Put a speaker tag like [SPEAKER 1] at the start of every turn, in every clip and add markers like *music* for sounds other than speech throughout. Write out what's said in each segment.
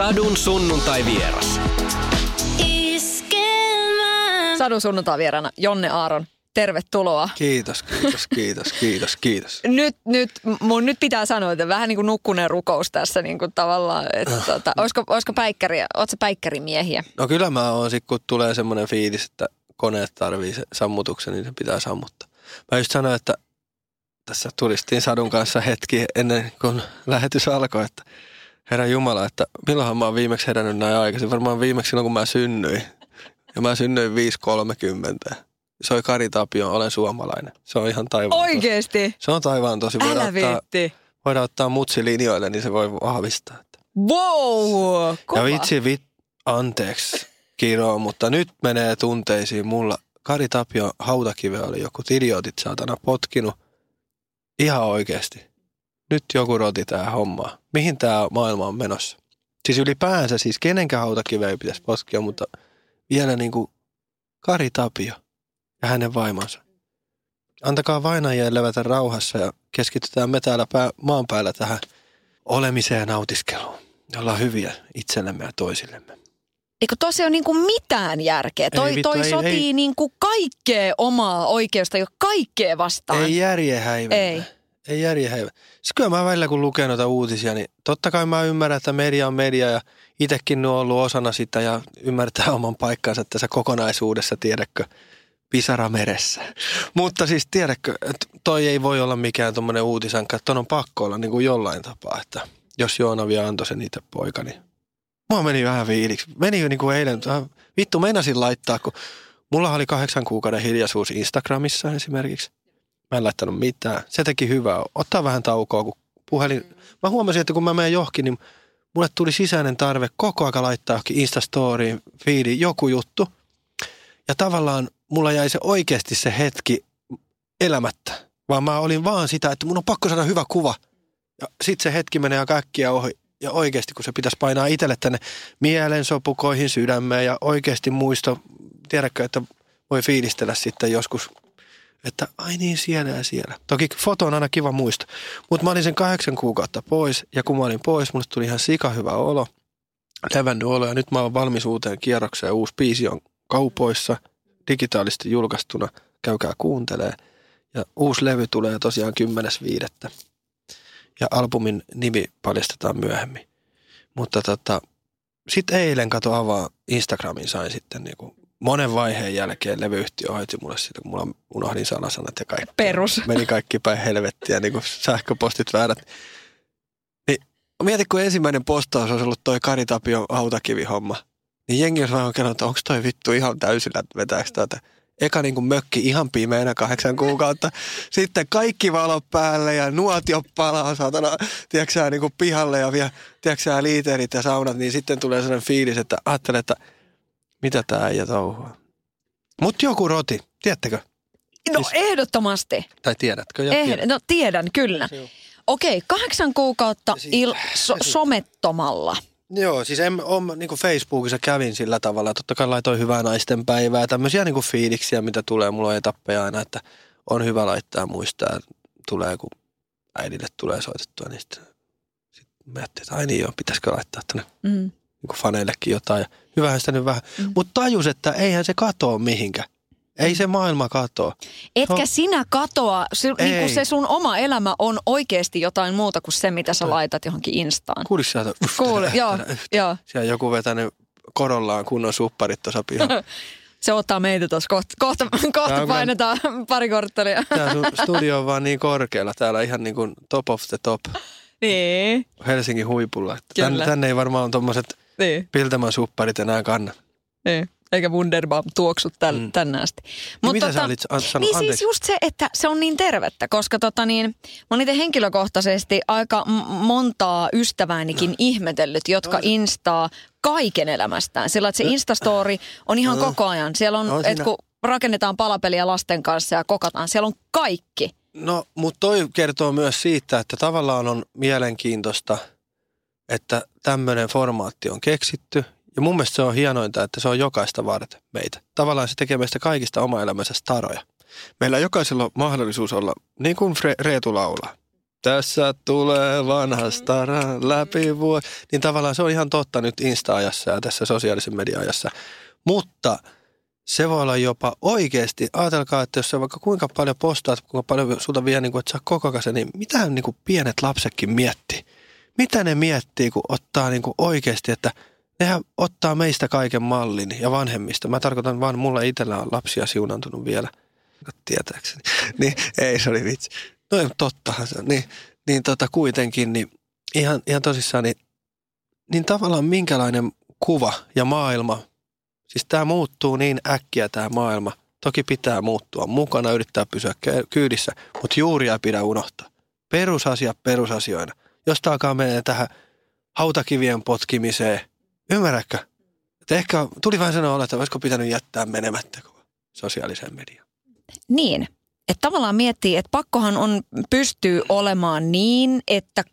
[SPEAKER 1] Sadun sunnuntai vieras.
[SPEAKER 2] Sadun sunnuntai vieraana Jonne Aaron. Tervetuloa.
[SPEAKER 3] Kiitos, kiitos, kiitos, kiitos, kiitos. *laughs*
[SPEAKER 2] Nyt, nyt, mun nyt pitää sanoa, että vähän niin kuin nukkuneen rukous tässä niin kuin tavallaan, että
[SPEAKER 3] Ah.
[SPEAKER 2] tota, olisiko, olisiko päikkäriä, ootko päikkärimiehiä?
[SPEAKER 3] No kyllä mä oon sit, kun tulee semmoinen fiilis, että koneet tarvii se sammutuksen, niin se pitää sammuttaa. Mä just sanoin, että tässä tulistiin Sadun kanssa hetki ennen kuin lähetys alkoi, että herra Jumala, että milloinhan mä oon viimeksi herännyt näin aikaisin. Varmaan viimeksi silloin, kun mä synnyin. Ja mä synnyin 5.30. Se Kari Tapio, olen suomalainen. Se on ihan taivaan tosi.
[SPEAKER 2] Oikeesti?
[SPEAKER 3] Se on taivaan tosi. Voidaan
[SPEAKER 2] Älä
[SPEAKER 3] ottaa,
[SPEAKER 2] viitti.
[SPEAKER 3] voidaan ottaa mutsi linjoille, niin se voi vahvistaa.
[SPEAKER 2] Wow, kova.
[SPEAKER 3] Ja vitsi, vit, anteeksi Kiro, mutta nyt menee tunteisiin mulla. Kari Tapio hautakive oli joku idiotit saatana potkinut. Ihan oikeasti. Nyt joku roti tää homma. Mihin tää maailma on menossa? Siis ylipäänsä, siis kenenkään hautakive ei pitäisi potkia, mutta vielä niin kuin Kari Tapio ja hänen vaimonsa. Antakaa vainajien levätä rauhassa ja keskitytään me täällä pää, maan päällä tähän olemiseen ja nautiskeluun. Ollaan hyviä itsellemme ja toisillemme.
[SPEAKER 2] Eikö tosi ole niinku mitään järkeä? Toi,
[SPEAKER 3] vittu,
[SPEAKER 2] toi
[SPEAKER 3] ei-
[SPEAKER 2] sotii
[SPEAKER 3] ei.
[SPEAKER 2] niinku kaikkea omaa oikeusta ja kaikkea vastaan.
[SPEAKER 3] Ei järje häivä.
[SPEAKER 2] Ei.
[SPEAKER 3] Ei järje häivä. Siis kyllä mä välillä kun lukee noita uutisia, niin totta kai mä ymmärrän, että media on media ja itsekin on ollut osana sitä ja ymmärtää oman paikkansa tässä kokonaisuudessa, tiedätkö, pisara meressä. *laughs* Mutta siis tiedätkö, että toi ei voi olla mikään tuommoinen uutisankka, että on pakko olla niin kuin jollain tapaa, että jos Joona vielä antoi sen itse poika, niin mua meni vähän viiliksi. Meni jo niin kuin eilen, vittu meinasin laittaa, kun mulla oli kahdeksan kuukauden hiljaisuus Instagramissa esimerkiksi. Mä en laittanut mitään. Se teki hyvää. Ottaa vähän taukoa, kun puhelin... Mä huomasin, että kun mä menen johonkin, niin mulle tuli sisäinen tarve koko aika laittaa johonkin Instastoriin, feediin joku juttu. Ja tavallaan mulla jäi se oikeasti se hetki elämättä. Vaan mä olin vaan sitä, että mun on pakko saada hyvä kuva. Ja sit se hetki menee kaikkia ohi. Ja oikeasti, kun se pitäisi painaa itselle tänne mielensopukoihin, sydämeen ja oikeasti muisto, tiedätkö, että voi fiilistellä sitten joskus että ai niin siellä ja siellä. Toki foto on aina kiva muisto. Mutta mä olin sen kahdeksan kuukautta pois ja kun mä olin pois, mulle tuli ihan sika hyvä olo. Levännyt olo ja nyt mä oon valmis uuteen kierrokseen. Uusi biisi on kaupoissa, digitaalisesti julkaistuna. Käykää kuuntelee. Ja uusi levy tulee tosiaan 10.5. Ja albumin nimi paljastetaan myöhemmin. Mutta tota, sitten eilen kato avaa Instagramin sain sitten niinku monen vaiheen jälkeen levyyhtiö hoiti mulle sitä, kun mulla unohdin sanasanat ja kaikki.
[SPEAKER 2] Perus.
[SPEAKER 3] Meni kaikki päin helvettiä, niin kuin sähköpostit väärät. Niin mieti, kun ensimmäinen postaus olisi ollut toi Kari Tapion hautakivihomma. Niin jengi olisi vaan kertonut, että onko toi vittu ihan täysillä, että vetääkö tätä. Eka niin kuin mökki ihan pimeänä kahdeksan kuukautta. Sitten kaikki valot päälle ja nuotio palaa saatana, tiedätkö niin kuin pihalle ja vielä, tiedätkö liiterit ja saunat, niin sitten tulee sellainen fiilis, että ajattelee, että mitä tää äijä touhua. Mut joku roti, tiedättekö?
[SPEAKER 2] No
[SPEAKER 3] Siis-
[SPEAKER 2] ehdottomasti.
[SPEAKER 3] Tai tiedätkö? Jo
[SPEAKER 2] Eh,
[SPEAKER 3] tiedät.
[SPEAKER 2] no tiedän, kyllä. Okei, kahdeksan kuukautta
[SPEAKER 3] Ja siitä-
[SPEAKER 2] il, so,
[SPEAKER 3] ja siitä.
[SPEAKER 2] somettomalla.
[SPEAKER 3] Joo, siis en, on, niin Facebookissa kävin sillä tavalla. Totta kai laitoin hyvää naisten päivää. Tämmöisiä niin fiiliksiä, mitä tulee. Mulla on etappeja aina, että on hyvä laittaa ja muistaa. Tulee, kun äidille tulee soitettua, niin sitten sit mä ajattelin, että ai niin joo, pitäisikö laittaa tänne
[SPEAKER 2] Mm.
[SPEAKER 3] niin faneillekin jotain. Ja hyvähän sitä nyt vähän.
[SPEAKER 2] Mm.
[SPEAKER 3] Mm. Mutta tajus, että eihän se katoa mihinkään. Ei se maailma katoa.
[SPEAKER 2] Etkä
[SPEAKER 3] No.
[SPEAKER 2] sinä katoa, se, niin kuin se sun oma elämä on oikeasti jotain muuta kuin se, mitä sä laitat johonkin Instaan.
[SPEAKER 3] Kuulis sieltä, tärähtää,
[SPEAKER 2] joo, joo.
[SPEAKER 3] Siellä joku vetänyt korollaan kunnon supparit tuossa pihalla. *laughs*
[SPEAKER 2] Se ottaa meitä tuossa. Kohta, kohta, kohta
[SPEAKER 3] on
[SPEAKER 2] painetaan pari korttelia.
[SPEAKER 3] Tämä sun studio on vaan niin korkealla. Täällä ihan niin kuin top of the top.
[SPEAKER 2] niin,
[SPEAKER 3] Helsingin huipulla. Tänne, tänne ei varmaan tuommoiset
[SPEAKER 2] niin,
[SPEAKER 3] Piltämän supparit enää kanna.
[SPEAKER 2] niin. Eikä Wunderbaum tuoksut täl, mm. Tänne asti.
[SPEAKER 3] Niin mitä sä olit an- sanonut?
[SPEAKER 2] Niin siis just se, että se on niin tervettä, koska tota niin, mä itse henkilökohtaisesti aika montaa ystäväänikin ihmetellyt, jotka
[SPEAKER 3] No
[SPEAKER 2] instaa kaiken elämästään. Sillä että se Instastory on ihan
[SPEAKER 3] No.
[SPEAKER 2] koko ajan. Siellä on,
[SPEAKER 3] No
[SPEAKER 2] että kun rakennetaan palapeliä lasten kanssa ja kokataan, siellä on kaikki.
[SPEAKER 3] No, mutta toi kertoo myös siitä, että tavallaan on mielenkiintoista, että tämmöinen formaatti on keksitty. Ja mun mielestä se on hienointa, että se on jokaista varten meitä. Tavallaan se tekee meistä kaikista oma elämänsä staroja. Meillä jokaisella on mahdollisuus olla, niin kuin Fre- Reetu laulaa, tässä tulee vanhasta ra- läpi vuosi. Niin tavallaan se on ihan totta nyt Insta-ajassa ja tässä sosiaalisen media-ajassa. Mutta se voi olla jopa oikeasti, ajatelkaa, että jos sä vaikka kuinka paljon postaat, kuinka paljon sulta vie, niin kuin, että sä kokakase, niin mitä niin kuin pienet lapsetkin miettii? Mitä ne miettii, kun ottaa niin kuin oikeasti, että nehän ottaa meistä kaiken mallin ja vanhemmista. Mä tarkoitan vaan, mulla itsellä on lapsia siunantunut vielä, tietääkseni. *laughs* niin ei, se oli vitsi. No tottahan se on. Niin, niin tota kuitenkin, niin ihan, ihan tosissaan, niin, niin tavallaan minkälainen kuva ja maailma, siis tämä muuttuu niin äkkiä tämä maailma. Toki pitää muuttua mukana, yrittää pysyä kyydissä, mutta juuria ei pidä unohtaa. Perusasia perusasioina. Jos alkaa mennä tähän hautakivien potkimiseen, ymmärrätkö? Että ehkä tuli vain sanoa, että olisiko pitänyt jättää menemättä sosiaaliseen mediaan.
[SPEAKER 2] Niin, että tavallaan miettii, että pakkohan on pystyy olemaan niin, että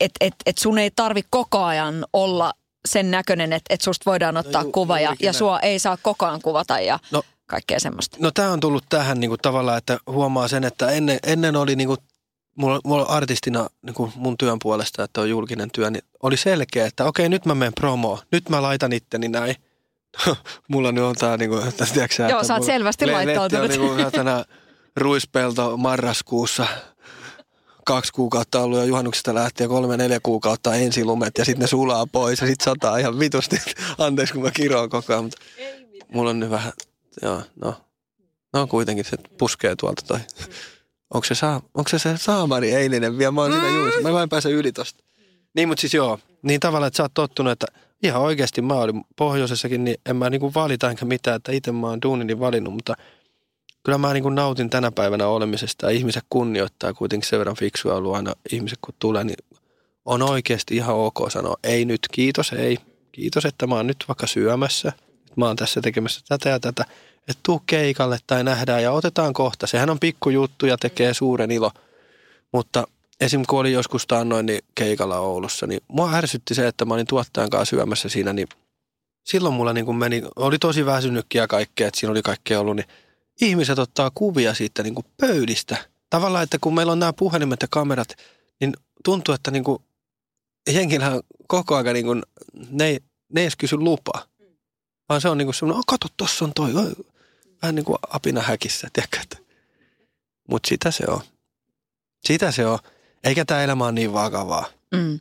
[SPEAKER 2] et, et, et sun ei tarvi koko ajan olla sen näköinen, että et susta voidaan no ottaa no, ju, kuva ja, ja sua ei saa koko ajan kuvata ja no, kaikkea semmoista.
[SPEAKER 3] No tämä on tullut tähän niinku tavallaan, että huomaa sen, että ennen, ennen oli niinku, mulla, mulla artistina niinku mun työn puolesta, että on julkinen työ, niin oli selkeä, että okei nyt mä menen promoon, nyt mä laitan itteni näin. *laughs* mulla nyt on tää niinku, että tiedätkö,
[SPEAKER 2] Joo, sä oot selvästi laittautunut.
[SPEAKER 3] Niinku, ruispelto marraskuussa kaksi kuukautta ollut jo juhannuksesta lähtien, kolme, neljä kuukautta ensilumet ja sitten ne sulaa pois ja sitten sataa ihan vitusti. *laughs* Anteeksi, kun mä kiroan koko ajan, mutta mulla on nyt vähän, joo, no, no kuitenkin se puskee tuolta toi. Onko se, saa, onko se se saamari eilinen? Vielä? Mä oon siinä juuri, mä en pääse yli tosta. Niin, mutta siis joo, niin tavallaan, että sä oot tottunut, että ihan oikeasti mä olin pohjoisessakin, niin en mä niinku valita enkä mitään, että itse mä oon duunini valinnut, mutta – kyllä mä niin nautin tänä päivänä olemisesta ja ihmiset kunnioittaa kuitenkin sen verran fiksua ollut aina ihmiset kun tulee, niin on oikeasti ihan ok sanoa, ei nyt, kiitos, ei, kiitos, että mä oon nyt vaikka syömässä, mä oon tässä tekemässä tätä ja tätä, että tuu keikalle tai nähdään ja otetaan kohta. Sehän on pikkujuttu ja tekee suuren ilo, mutta esim. kun olin joskus taannoin niin keikalla Oulussa, niin mua ärsytti se, että mä olin tuottajan kanssa syömässä siinä, niin silloin mulla niin kuin meni, oli tosi väsynytkin ja kaikkea, että siinä oli kaikkea ollut, niin ihmiset ottaa kuvia siitä niin kuin pöydistä. Tavallaan, että kun meillä on nämä puhelimet ja kamerat, niin tuntuu, että niin kuin jengillä koko ajan, niin kuin, ne, ei, ne ei edes kysy lupaa. Vaan se on niin kuin semmoinen, kato, tuossa on toi. Vähän niin kuin apina häkissä, tiedätkö? Mutta sitä se on. Sitä se on. Eikä tämä elämä ole niin vakavaa.
[SPEAKER 2] Mm.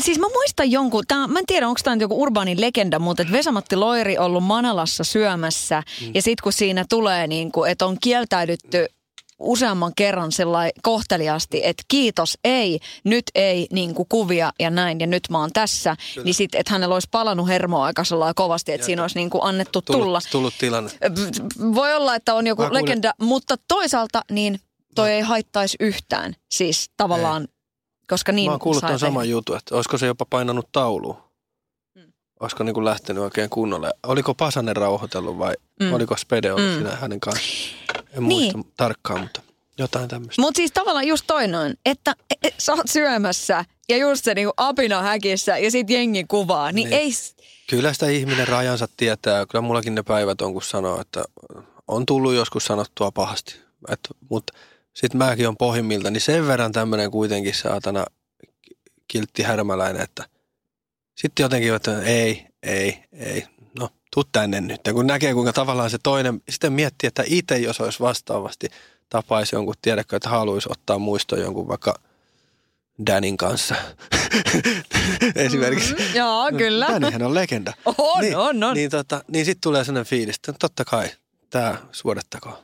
[SPEAKER 2] Siis mä muistan jonkun, tää, mä en tiedä onko tämä joku urbaanin legenda, mutta että Vesamatti Loiri ollut Manalassa syömässä mm. ja sitten kun siinä tulee niin kuin, että on kieltäydytty useamman kerran sellainen kohteliasti, että kiitos, ei, nyt ei niin kuin kuvia ja näin, ja nyt mä oon tässä, Kyllä. niin sitten, että hänellä olisi palannut hermoa aika kovasti, että ja siinä olisi niin kuin annettu
[SPEAKER 3] tullut,
[SPEAKER 2] tulla.
[SPEAKER 3] Tullut tilanne.
[SPEAKER 2] Voi olla, että on joku legenda, mutta toisaalta niin toi no. ei haittaisi yhtään, siis tavallaan ei koska niin
[SPEAKER 3] Mä oon kuullut tuon saman jutun, että olisiko se jopa painanut tauluun. Mm. Olisiko niin kuin lähtenyt oikein kunnolle. Oliko Pasanen rauhoitellut vai mm. oliko Spede ollut mm. siinä hänen kanssaan? En niin. muista tarkkaan, mutta jotain tämmöistä.
[SPEAKER 2] Mutta siis tavallaan just toinen, että et, sä oot syömässä ja just se niinku apina häkissä ja sit jengi kuvaa, niin, niin. ei...
[SPEAKER 3] Kyllä sitä ihminen rajansa tietää. Kyllä mullakin ne päivät on, kun sanoo, että on tullut joskus sanottua pahasti. Et, mutta sitten mäkin on pohjimmilta, niin sen verran tämmöinen kuitenkin saatana kiltti härmäläinen, että sitten jotenkin, että ei, ei, ei, tuu tänne nyt. Ja kun näkee, kuinka tavallaan se toinen, sitten miettii, että itse jos olisi vastaavasti tapaisi jonkun, tiedätkö, että haluaisi ottaa muisto jonkun vaikka Danin kanssa. *laughs* Esimerkiksi.
[SPEAKER 2] Mm, joo, kyllä.
[SPEAKER 3] Danihän on legenda. *laughs*
[SPEAKER 2] On, niin, on, on.
[SPEAKER 3] Niin, tota, niin sitten tulee sellainen fiilis, että totta kai, tämä suodettakoon.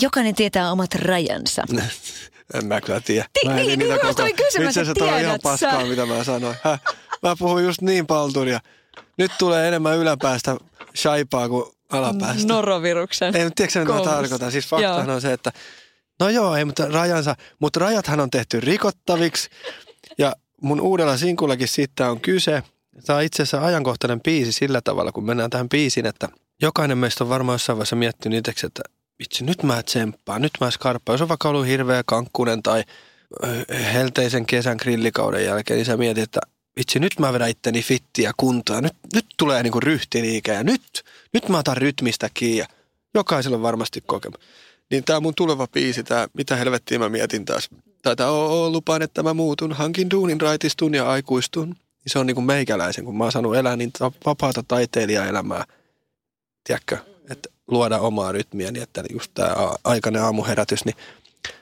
[SPEAKER 2] Jokainen tietää omat rajansa. *laughs*
[SPEAKER 3] en mä kyllä tiedä.
[SPEAKER 2] Ti- mä en niin, niin, koko... olin kysymässä,
[SPEAKER 3] Itse asiassa ihan paskaa, mitä mä sanoin. Häh? Mä puhun just niin palturia. Nyt tulee enemmän yläpäästä shaipaa kuin alapäästä.
[SPEAKER 2] Noroviruksen.
[SPEAKER 3] Ei, mutta tiedätkö mitä mä tarkoitan? Siis faktahan on se, että no joo, ei, mutta rajansa, mutta rajathan on tehty rikottaviksi. Ja mun uudella sinkullakin siitä on kyse. Tämä on itse asiassa ajankohtainen biisi sillä tavalla, kun mennään tähän biisiin, että jokainen meistä on varmaan jossain vaiheessa miettinyt itseksi, että vitsi, nyt mä tsemppaan, nyt mä skarppaan. Jos on vaikka ollut hirveä kankkunen tai helteisen kesän grillikauden jälkeen, niin sä mietit, että vitsi, nyt mä vedän itteni fittiä kuntoa. Nyt, nyt tulee niinku ryhtiliike ja nyt, nyt mä otan rytmistä kiinni. Ja jokaisella on varmasti kokema. Niin tämä mun tuleva biisi, tää, mitä helvettiä mä mietin taas. tätä oo, lupaan, että mä muutun, hankin duunin, raitistun ja aikuistun. Niin se on niin kuin meikäläisen, kun mä oon saanut elää niin ta- vapaata taiteilijaelämää, tiedätkö, että luoda omaa rytmiä, niin että just tämä aikainen aamuherätys, niin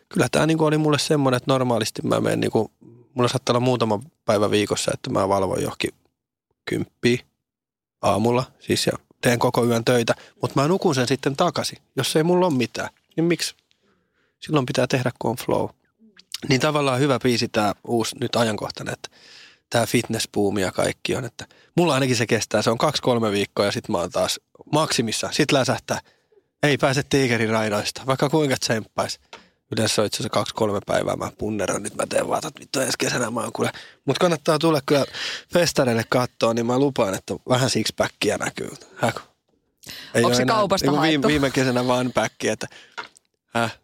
[SPEAKER 3] kyllä tämä niin oli mulle semmoinen, että normaalisti mä menen, niin kuin, mulla saattaa olla muutama päivä viikossa, että mä valvon johonkin kymppiä aamulla, siis ja teen koko yön töitä, mutta mä nukun sen sitten takaisin. Jos ei mulla ole mitään, niin miksi? Silloin pitää tehdä, kun on flow. Niin tavallaan hyvä biisi tämä uusi nyt ajankohtainen, että tämä fitnessbuumi ja kaikki on, että mulla ainakin se kestää, se on kaksi-kolme viikkoa ja sitten mä oon taas maksimissa. Sitten läsähtää, ei pääse tiikerin raidoista, vaikka kuinka tsemppaisi. Yleensä on itse asiassa kaksi-kolme päivää, mä punneran, nyt mä teen vaan, että vittu ensi kesänä mä oon kuule. Mutta kannattaa tulla kyllä festareille katsoa, niin mä lupaan, että vähän sixpackia näkyy. Häh? Ei
[SPEAKER 2] Onko se
[SPEAKER 3] enää-
[SPEAKER 2] kaupasta
[SPEAKER 3] niin viime, viime kesänä vaan päkki, että häh?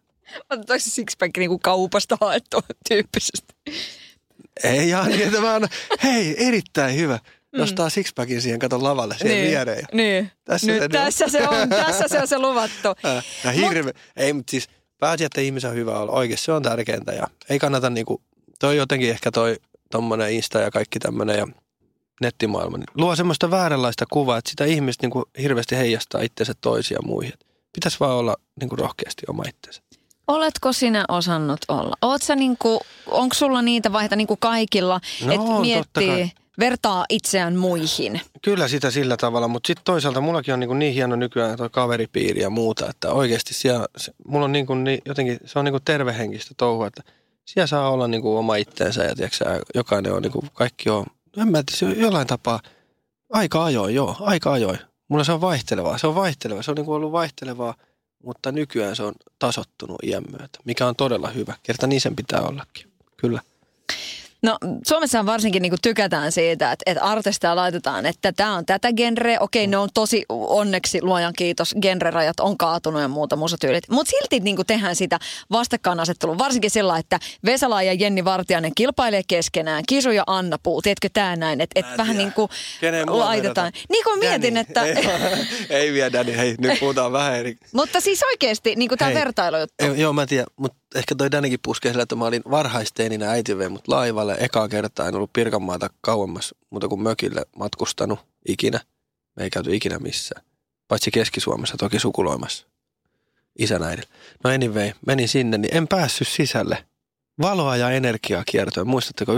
[SPEAKER 2] Otetaan se sixpack niinku kaupasta haettu tyyppisesti.
[SPEAKER 3] Ei ihan niin, että vaan, hei, erittäin hyvä. Nostaa sixpackin siihen, kato lavalle siihen viereen. Ja,
[SPEAKER 2] niin.
[SPEAKER 3] Tässä
[SPEAKER 2] Nyt
[SPEAKER 3] se
[SPEAKER 2] tässä se on, tässä se on se luvattu.
[SPEAKER 3] Ja hirve, ei, mutta siis pääasia, että ihmisen on hyvä olla. Oikeasti se on tärkeintä ja ei kannata niinku, toi jotenkin ehkä toi tommonen Insta ja kaikki tämmönen ja nettimaailma, niin luo semmoista vääränlaista kuvaa, että sitä ihmistä niinku hirveästi heijastaa itsensä toisia muihin. Pitäisi vaan olla niinku rohkeasti oma itsensä.
[SPEAKER 2] Oletko sinä osannut olla? Oot sä niinku, onko sulla niitä vaiheita niinku kaikilla,
[SPEAKER 3] No
[SPEAKER 2] että miettii. Vertaa itseään muihin?
[SPEAKER 3] Kyllä sitä sillä tavalla, mutta sitten toisaalta mullakin on niin, niin hieno nykyään tuo kaveripiiri ja muuta, että oikeasti siellä, se, mulla on niin kuin, niin, jotenkin, se on niin kuin tervehenkistä touhua, että siellä saa olla niin kuin oma itteensä ja tiiäksä, jokainen on niin kuin, kaikki on, no en mä tiedä, jollain tapaa, aika ajoin, joo, aika ajoin. Mulla se on vaihtelevaa, se on vaihtelevaa, se on niin kuin ollut vaihtelevaa, mutta nykyään se on tasottunut iän myötä, mikä on todella hyvä. Kerta niin sen pitää ollakin, kyllä.
[SPEAKER 2] No Suomessa varsinkin niinku tykätään siitä, että, että artisteja laitetaan, että tämä on tätä genreä. Okei, ne on tosi onneksi, luojan kiitos, genrerajat on kaatunut ja muuta musatyylit. Mutta silti niinku tehdään sitä vastakkainasettelua, varsinkin sillä, että Vesala ja Jenni Vartiainen kilpailee keskenään. Kisu ja Anna Puu, tiedätkö tämä näin, että et vähän niin kuin laitetaan. Niin kuin mietin,
[SPEAKER 3] Danny.
[SPEAKER 2] että...
[SPEAKER 3] Ei, *laughs* ei vielä Danny, hei, nyt puhutaan vähän eri.
[SPEAKER 2] Mutta siis oikeasti niin tämä vertailujuttu.
[SPEAKER 3] Ei, joo, mä tiedän, mutta ehkä toi Danikin puskee sillä, että mä olin varhaisteininä äiti vei mut laivalle. Ekaa kertaa en ollut Pirkanmaata kauemmas muuta kuin mökille matkustanut ikinä. Me ei käyty ikinä missään. Paitsi Keski-Suomessa toki sukuloimassa. Isän äidillä. No anyway, menin sinne, niin en päässyt sisälle. Valoa ja energiaa kiertoon. Muistatteko 95-96?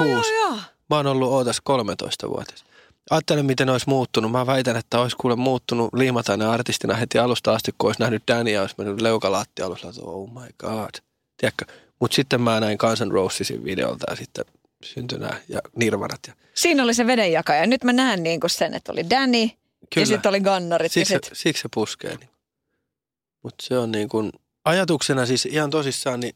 [SPEAKER 2] Joo, joo.
[SPEAKER 3] Mä oon ollut ootas 13-vuotias. Ajattelen, miten olisi muuttunut. Mä väitän, että olisi kuule muuttunut liimatainen artistina heti alusta asti, kun olisi nähnyt Danny ja olisi mennyt leukalaatti alussa, että oh my god. Tiedätkö? Mutta sitten mä näin Guns N' Rosesin videolta ja sitten syntyi nämä ja Nirvanat. Ja
[SPEAKER 2] Siinä oli se vedenjakaja. Nyt mä näen niin kuin sen, että oli Danny ja
[SPEAKER 3] Kyllä.
[SPEAKER 2] sitten oli Gunnarit.
[SPEAKER 3] siksi,
[SPEAKER 2] ja
[SPEAKER 3] se,
[SPEAKER 2] sit...
[SPEAKER 3] siksi se puskee. Niin. Mutta se on niin kuin, ajatuksena siis ihan tosissaan, niin,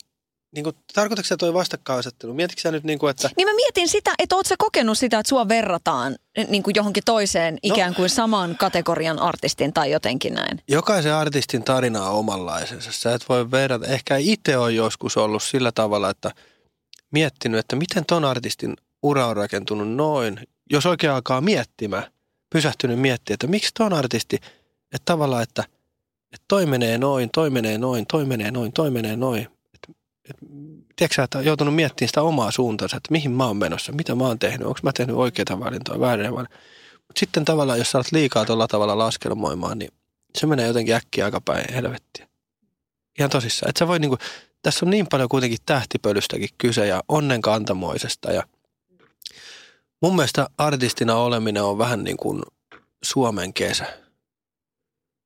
[SPEAKER 3] niin kuin, tarkoitatko sä toi vastakkainasettelu? Mietitkö sä nyt niin kuin, että
[SPEAKER 2] Niin mä mietin sitä, että oot sä kokenut sitä, että sua verrataan niin kuin johonkin toiseen
[SPEAKER 3] No.
[SPEAKER 2] ikään kuin saman kategorian artistin tai jotenkin näin.
[SPEAKER 3] jokaisen artistin tarina on omanlaisensa. Sä et voi verrata. Ehkä itse on joskus ollut sillä tavalla, että miettinyt, että miten ton artistin ura on rakentunut noin. Jos oikein alkaa miettimään, pysähtynyt miettiä, että miksi ton artisti, että tavallaan, että, että toi menee noin, toi menee noin, toi menee noin, toi menee noin. Tiedätkö että on joutunut miettimään sitä omaa suuntaansa, että mihin mä oon menossa, mitä mä oon tehnyt, onko mä tehnyt oikeita valintoja, väärin valintoja. Mutta sitten tavallaan, jos sä olet liikaa tuolla tavalla laskelmoimaan, niin se menee jotenkin äkkiä aika päin helvettiä. Ihan tosissaan. Et sä voi niinku, tässä on niin paljon kuitenkin tähtipölystäkin kyse ja onnenkantamoisesta ja mun mielestä artistina oleminen on vähän niin kuin Suomen kesä.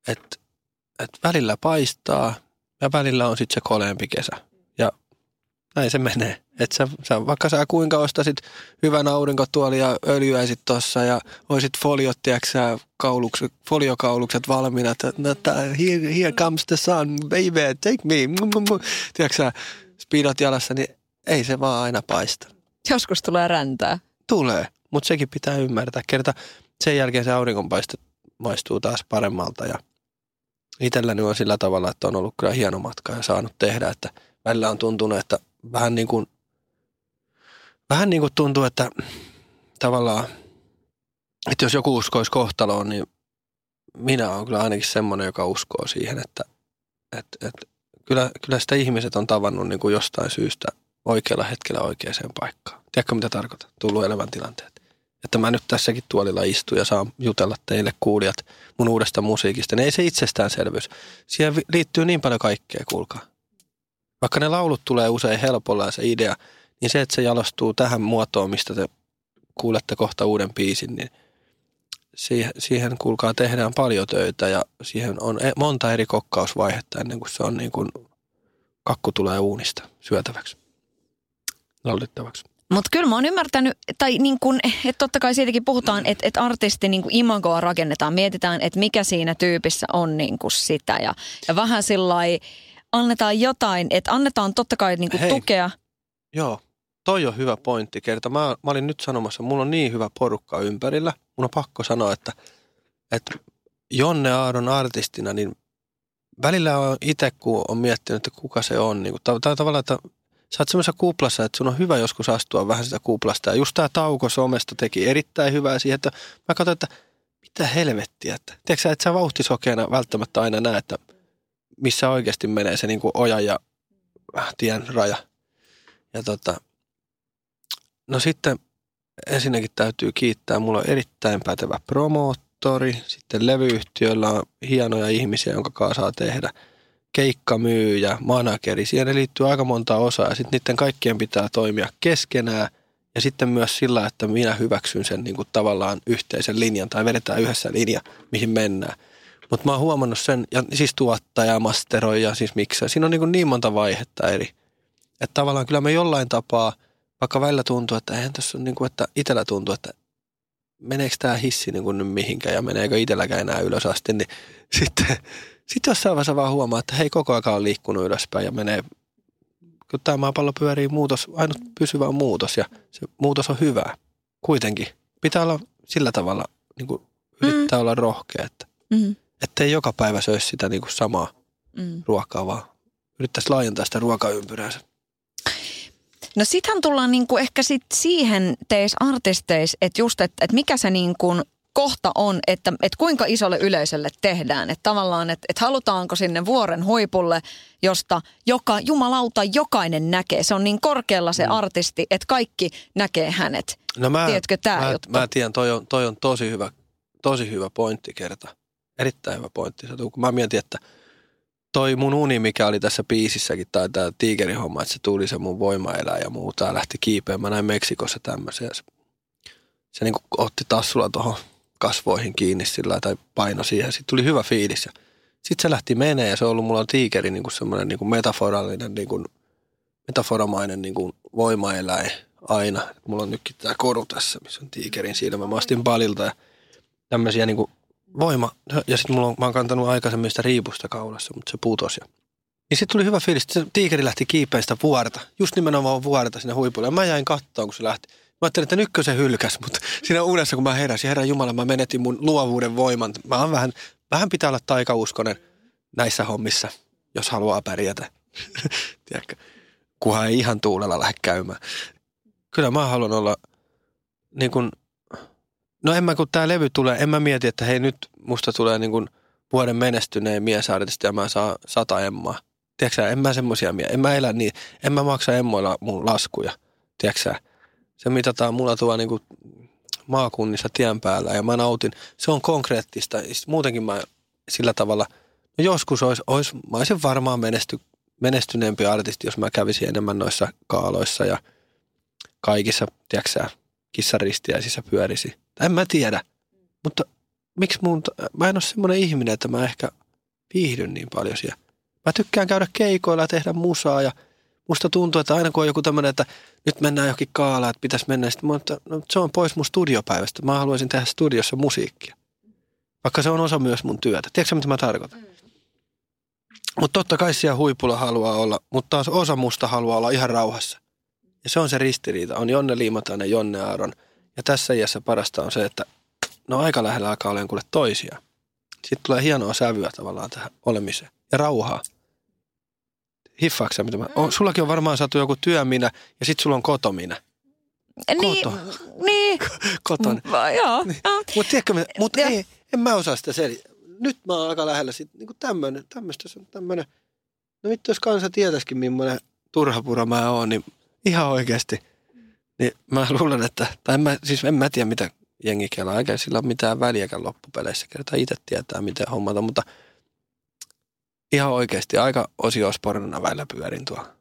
[SPEAKER 3] Että et välillä paistaa ja välillä on sitten se koleempi kesä. Näin se menee. Et sä, sä, vaikka sä kuinka ostasit hyvän aurinkotuoli ja öljyäisit tossa ja oisit foliot, tiedätkö kaulukset, foliokaulukset valmiina, että no, here, here comes the sun, baby, take me, tiedätkö speedot jalassa, niin ei se vaan aina paista.
[SPEAKER 2] Joskus tulee räntää.
[SPEAKER 3] Tulee, mutta sekin pitää ymmärtää. Kerta sen jälkeen se aurinkonpaiste maistuu taas paremmalta ja itselläni on sillä tavalla, että on ollut kyllä hieno matka ja saanut tehdä, että välillä on tuntunut, että vähän niin kuin, vähän niin kuin tuntuu, että tavallaan, että jos joku uskoisi kohtaloon, niin minä olen kyllä ainakin semmoinen, joka uskoo siihen, että, että, että kyllä, kyllä sitä ihmiset on tavannut niin kuin jostain syystä oikealla hetkellä oikeaan paikkaan. Tiedätkö mitä tarkoitan? Tullut elämäntilanteet. Että mä nyt tässäkin tuolilla istun ja saan jutella teille kuulijat mun uudesta musiikista. Ne ei se itsestäänselvyys. Siihen liittyy niin paljon kaikkea, kuulkaa. Vaikka ne laulut tulee usein helpolla ja se idea, niin se, että se jalostuu tähän muotoon, mistä te kuulette kohta uuden biisin, niin siihen, siihen kuulkaa tehdään paljon töitä ja siihen on e- monta eri kokkausvaihetta ennen kuin se on niin kuin kakku tulee uunista syötäväksi, laulittavaksi.
[SPEAKER 2] Mutta kyllä mä oon ymmärtänyt, tai niin kun, että totta kai siitäkin puhutaan, että, että artisti niin imagoa rakennetaan. Mietitään, että mikä siinä tyypissä on niin sitä ja, ja vähän sillä annetaan jotain, että annetaan totta kai niin kuin tukea.
[SPEAKER 3] Joo, toi on hyvä pointti kerta. Mä, mä olin nyt sanomassa, mulla on niin hyvä porukka ympärillä. Mun on pakko sanoa, että, että Jonne Aadon artistina, niin välillä on itse, kun on miettinyt, että kuka se on. Niin kuin, tai tavallaan, että sä oot semmoisessa kuplassa, että sun on hyvä joskus astua vähän sitä kuplasta. Ja just tämä tauko somesta teki erittäin hyvää siihen, että mä katsoin, että mitä helvettiä. Että, tiedätkö sä, että sä vauhtisokeana välttämättä aina näet, että missä oikeasti menee se niin kuin oja ja tien raja. Ja tota, no sitten ensinnäkin täytyy kiittää. Mulla on erittäin pätevä promoottori. Sitten levyyhtiöllä on hienoja ihmisiä, jonka kanssa saa tehdä – keikkamyyjä, manageri. Siihen liittyy aika monta osaa ja sitten niiden kaikkien pitää toimia keskenään ja sitten myös sillä, että minä hyväksyn sen niin kuin tavallaan yhteisen linjan tai vedetään yhdessä linja, mihin mennään. Mutta mä oon huomannut sen, ja siis tuottaja, masteroi ja siis miksi. Siinä on niin, niin monta vaihetta eri. Että tavallaan kyllä me jollain tapaa, vaikka välillä tuntuu, että eihän tässä on niin kuin, että itsellä tuntuu, että meneekö tämä hissi niin kuin nyt mihinkään ja meneekö itselläkään enää ylös asti, niin *laughs* sitten sitten jossain vaiheessa vaan huomaa, että hei koko ajan on liikkunut ylöspäin ja menee, kun tämä maapallo pyörii muutos, ainut pysyvä on muutos ja se muutos on hyvä kuitenkin. Pitää olla sillä tavalla, niin kuin yrittää mm. olla rohkea, että mm. Ettei joka päivä söisi sitä niin kuin samaa mm. ruokaa, vaan yrittäisi laajentaa sitä ruokaympyräänsä.
[SPEAKER 2] No sittenhän tullaan niinku ehkä sit siihen teis artisteis, että just, että et mikä se niinku kohta on, että, että kuinka isolle yleisölle tehdään. Että tavallaan, että, että halutaanko sinne vuoren huipulle, josta joka, jumalauta jokainen näkee. Se on niin korkealla se mm. artisti, että kaikki näkee hänet. No mä, Tiedätkö tämä
[SPEAKER 3] mä,
[SPEAKER 2] juttu?
[SPEAKER 3] Mä tiedän, toi on, toi on tosi hyvä, tosi hyvä pointti kerta. Erittäin hyvä pointti. Kun mä mietin, että toi mun uni, mikä oli tässä biisissäkin, tai tämä tiigerihomma, että se tuli se mun voimaelä ja muuta, lähti kiipeen. Mä näin Meksikossa tämmöisen. Se, se niin otti tassulla tuohon kasvoihin kiinni sillä tai paino siihen. Sitten tuli hyvä fiilis ja sitten se lähti menee ja se on ollut mulla tiikeri niin semmoinen niin metaforallinen, niin kuin, metaforamainen niin kuin voimaeläin aina. Mulla on nytkin tämä koru tässä, missä on tiikerin silmä. Mä astin palilta ja tämmöisiä niin kuin voima. Ja sitten mulla on, mä oon kantanut aikaisemmin sitä riipusta kaulassa, mutta se putosi. Niin sitten tuli hyvä fiilis, se tiikeri lähti kiipeistä vuorta. Just nimenomaan vuorta sinne huipulle. Ja mä jäin kattoon, kun se lähti. Mä ajattelin, että nytkö se hylkäs, mutta *laughs* siinä uudessa kun mä heräsin, herran Jumala, mä menetin mun luovuuden voiman. Mä oon vähän, vähän pitää olla taikauskonen näissä hommissa, jos haluaa pärjätä. *laughs* Tiedätkö? Kunhan ei ihan tuulella lähde käymään. Kyllä mä haluan olla niin kuin, no en mä kun tää levy tulee, en mä mieti, että hei nyt musta tulee niin kuin vuoden menestyneen miesartisti ja mä saan sata emmaa. Tiedätkö en mä semmosia mie, en mä elä niin, en mä maksa emmoilla mun laskuja. Tiedätkö se mitataan mulla tuo niin kuin maakunnissa tien päällä ja mä nautin. Se on konkreettista. Muutenkin mä sillä tavalla, no joskus olisi, olisi mä olisin varmaan menesty, menestyneempi artisti, jos mä kävisin enemmän noissa kaaloissa ja kaikissa, tiedätkö kissaristiäisissä pyörisi. En mä tiedä, mutta miksi mun, mä en ole semmoinen ihminen, että mä ehkä viihdyn niin paljon siellä. Mä tykkään käydä keikoilla ja tehdä musaa ja – musta tuntuu, että aina kun on joku tämmöinen, että nyt mennään johonkin kaalaan, että pitäisi mennä, sitten mä, no, se on pois mun studiopäivästä. Mä haluaisin tehdä studiossa musiikkia. Vaikka se on osa myös mun työtä. Tiedätkö mitä mä tarkoitan? Mm. Mutta totta kai siellä huipulla haluaa olla, mutta taas osa musta haluaa olla ihan rauhassa. Ja se on se ristiriita. On Jonne Liimatainen ja Jonne Aaron. Ja tässä iässä parasta on se, että no aika lähellä alkaa olemaan kuule toisia. Sitten tulee hienoa sävyä tavallaan tähän olemiseen. Ja rauhaa. Hiffaaksa, mitä mä... On, sullakin on varmaan saatu joku työminä ja sitten sulla on kotominä.
[SPEAKER 2] Niin, Koto. niin. *laughs*
[SPEAKER 3] Koton.
[SPEAKER 2] Mm, joo.
[SPEAKER 3] Niin. Mutta tiedätkö, mut ei, en mä osaa sitä selittää. Nyt mä oon aika lähellä sit, niinku tämmönen, tämmöistä, tämmönen no vittu jos kansa tietäisikin millainen turhapura mä oon, niin ihan oikeasti. Niin mä luulen, että, tai en mä, siis en mä tiedä mitä jengi kelaa, eikä sillä ole mitään väliäkään loppupeleissä, kertaa itse tietää miten hommata, mutta ihan oikeasti aika osiosporina välillä pyörin tuolla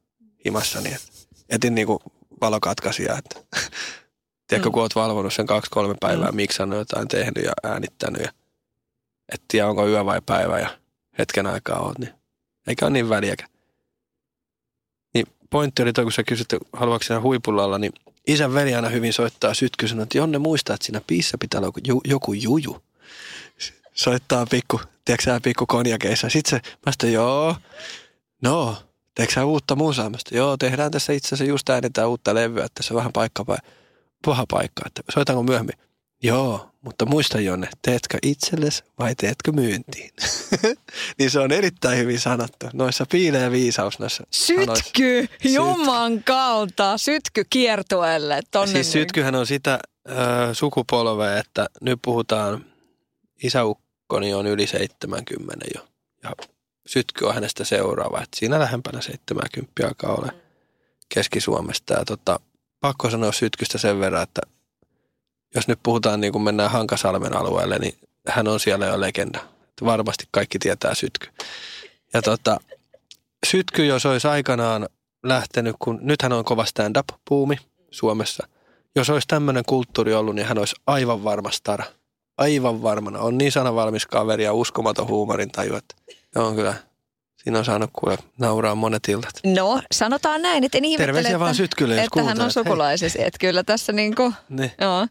[SPEAKER 3] himassani, että etin niinku valokatkaisia, että *laughs* tiedätkö,
[SPEAKER 2] Mm.
[SPEAKER 3] kun oot valvonut sen kaksi-kolme päivää,
[SPEAKER 2] Mm.
[SPEAKER 3] miksannut jotain tehnyt ja äänittänyt ja et tiedä, onko yö vai päivä ja hetken aikaa oot, niin eikä ole niin väliäkään. Niin pointti oli toi, kun sä kysyt, haluatko sinä huipulla olla, niin isän veli aina hyvin soittaa sytky, että Jonne muistaa, että siinä biisissä pitää olla joku, juju. Soittaa pikku, tiedätkö pikku konjakeissa. Sitten se, mä sitten, joo, no, teekö sä uutta sitten, joo, tehdään tässä itse asiassa just äänetään uutta levyä, että tässä on vähän paikka, paha paikka, että soitanko myöhemmin? Joo, mutta muista Jonne, teetkö itsellesi vai teetkö myyntiin? *laughs* niin se on erittäin hyvin sanottu. Noissa piilee viisaus noissa sanoissa.
[SPEAKER 2] Sytky, juman kautta, sytky kiertueelle. Tonne
[SPEAKER 3] Siis sytkyhän on sitä ö, sukupolvea, että nyt puhutaan, isäukkoni on yli 70 jo. Ja sytky on hänestä seuraava, että siinä lähempänä 70 alkaa olla Keski-Suomesta. Ja tota, pakko sanoa sytkystä sen verran, että jos nyt puhutaan niin kuin mennään Hankasalmen alueelle, niin hän on siellä jo legenda. Varmasti kaikki tietää sytky. Ja tota, sytky, jos olisi aikanaan lähtenyt, kun nythän on kova stand-up-puumi Suomessa. Jos olisi tämmöinen kulttuuri ollut, niin hän olisi aivan varma stara. Aivan varmana. On niin sanavalmis kaveri ja uskomaton huumorin taju, että on kyllä. Siinä on saanut kuule nauraa monet iltat.
[SPEAKER 2] No, sanotaan näin, että en ihmettele,
[SPEAKER 3] Terveisiä
[SPEAKER 2] että,
[SPEAKER 3] vaan sytkylle, jos
[SPEAKER 2] että hän on sukulaisesi. Että kyllä tässä niinku,
[SPEAKER 3] Niin.
[SPEAKER 2] joo.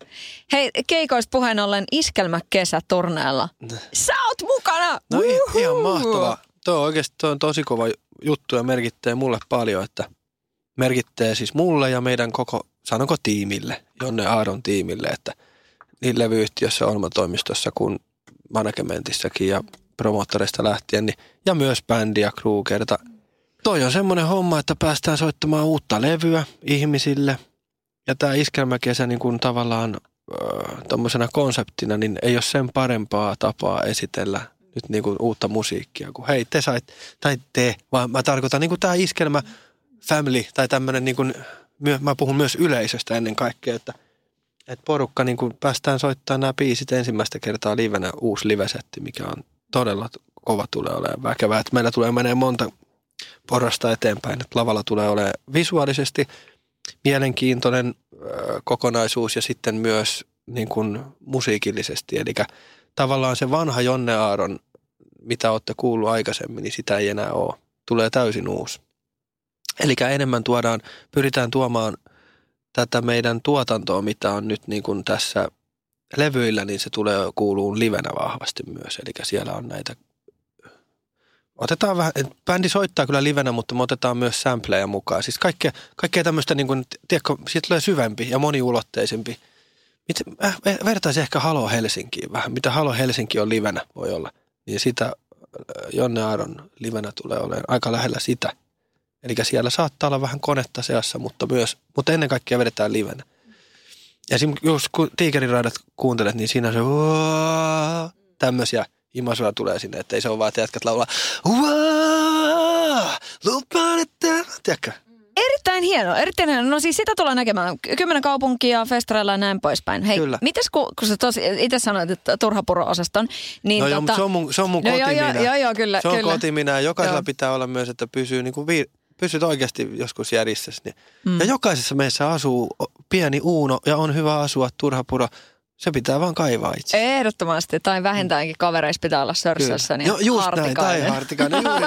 [SPEAKER 2] Hei, keikoista puheen ollen iskelmäkesä turneella. Sä oot mukana!
[SPEAKER 3] No
[SPEAKER 2] Uhuhu!
[SPEAKER 3] ihan mahtavaa. Tuo on oikeasti tuo on tosi kova juttu ja merkittää mulle paljon, että merkittää siis mulle ja meidän koko, sanonko tiimille, Jonne Aaron tiimille, että niin levyyhtiössä, Olma-toimistossa kuin managementissakin ja promottoreista lähtien, niin, ja myös bändi ja Krugerta. Toi on semmoinen homma, että päästään soittamaan uutta levyä ihmisille. Ja tämä iskelmäkesä niin kuin tavallaan tuommoisena konseptina, niin ei ole sen parempaa tapaa esitellä nyt niin kuin uutta musiikkia, kuin hei te sait, tai te, vaan mä tarkoitan niin kuin tämä iskelmä family, tai tämmöinen niin kuin, mä puhun myös yleisöstä ennen kaikkea, että, että porukka niin kuin päästään soittamaan nämä biisit ensimmäistä kertaa livenä uusi livesetti, mikä on todella kova tulee olemaan väkevää, että meillä tulee menee monta porrasta eteenpäin, että lavalla tulee olemaan visuaalisesti mielenkiintoinen kokonaisuus ja sitten myös niin kuin musiikillisesti. Eli tavallaan se vanha Jonne Aaron, mitä olette kuullut aikaisemmin, niin sitä ei enää ole. Tulee täysin uusi. Eli enemmän tuodaan, pyritään tuomaan tätä meidän tuotantoa, mitä on nyt niin kuin tässä levyillä, niin se tulee kuuluun livenä vahvasti myös. Eli siellä on näitä Otetaan vähän, bändi soittaa kyllä livenä, mutta me otetaan myös sampleja mukaan. Siis kaikkea, kaikkea tämmöistä, niin kuin, tiedätkö, siitä tulee syvempi ja moniulotteisempi. Mit, äh, vertaisi ehkä Halo Helsinkiin vähän, mitä Halo Helsinki on livenä voi olla. Niin sitä äh, Jonne Aaron livenä tulee olemaan aika lähellä sitä. Eli siellä saattaa olla vähän konetta seassa, mutta myös, mutta ennen kaikkea vedetään livenä. Ja esimerkiksi jos kun Tiikeriraidat kuuntelet, niin siinä se tämmöisiä imaisuja tulee sinne, että ei se ole vaan, että jätkät laulaa "Uaa, lupaan, että... Tiedätkö?
[SPEAKER 2] Erittäin hieno, erittäin hieno. No siis sitä tullaan näkemään. Kymmenen kaupunkia, festareilla ja näin poispäin. Hei,
[SPEAKER 3] Kyllä.
[SPEAKER 2] mites kun, kun sä tosi itse sanoit, että turhapuro-osaston, niin
[SPEAKER 3] no joo,
[SPEAKER 2] tota,
[SPEAKER 3] mutta se on mun, se on mun
[SPEAKER 2] No joo,
[SPEAKER 3] kotiminä.
[SPEAKER 2] joo, joo, joo, kyllä,
[SPEAKER 3] Se on
[SPEAKER 2] kyllä.
[SPEAKER 3] kotiminä jokaisella
[SPEAKER 2] Joo.
[SPEAKER 3] pitää olla myös, että pysyy niin kuin viir- pysyt oikeasti joskus järjestessä. Niin.
[SPEAKER 2] Mm.
[SPEAKER 3] Ja jokaisessa meissä asuu pieni uuno ja on hyvä asua turhapuro. Se pitää vaan kaivaa itse.
[SPEAKER 2] Ehdottomasti, tai vähintäänkin kavereissa pitää olla sörsässä. Niin
[SPEAKER 3] Joo, just näin, tai
[SPEAKER 2] hartikainen.
[SPEAKER 3] hartikainen, juuri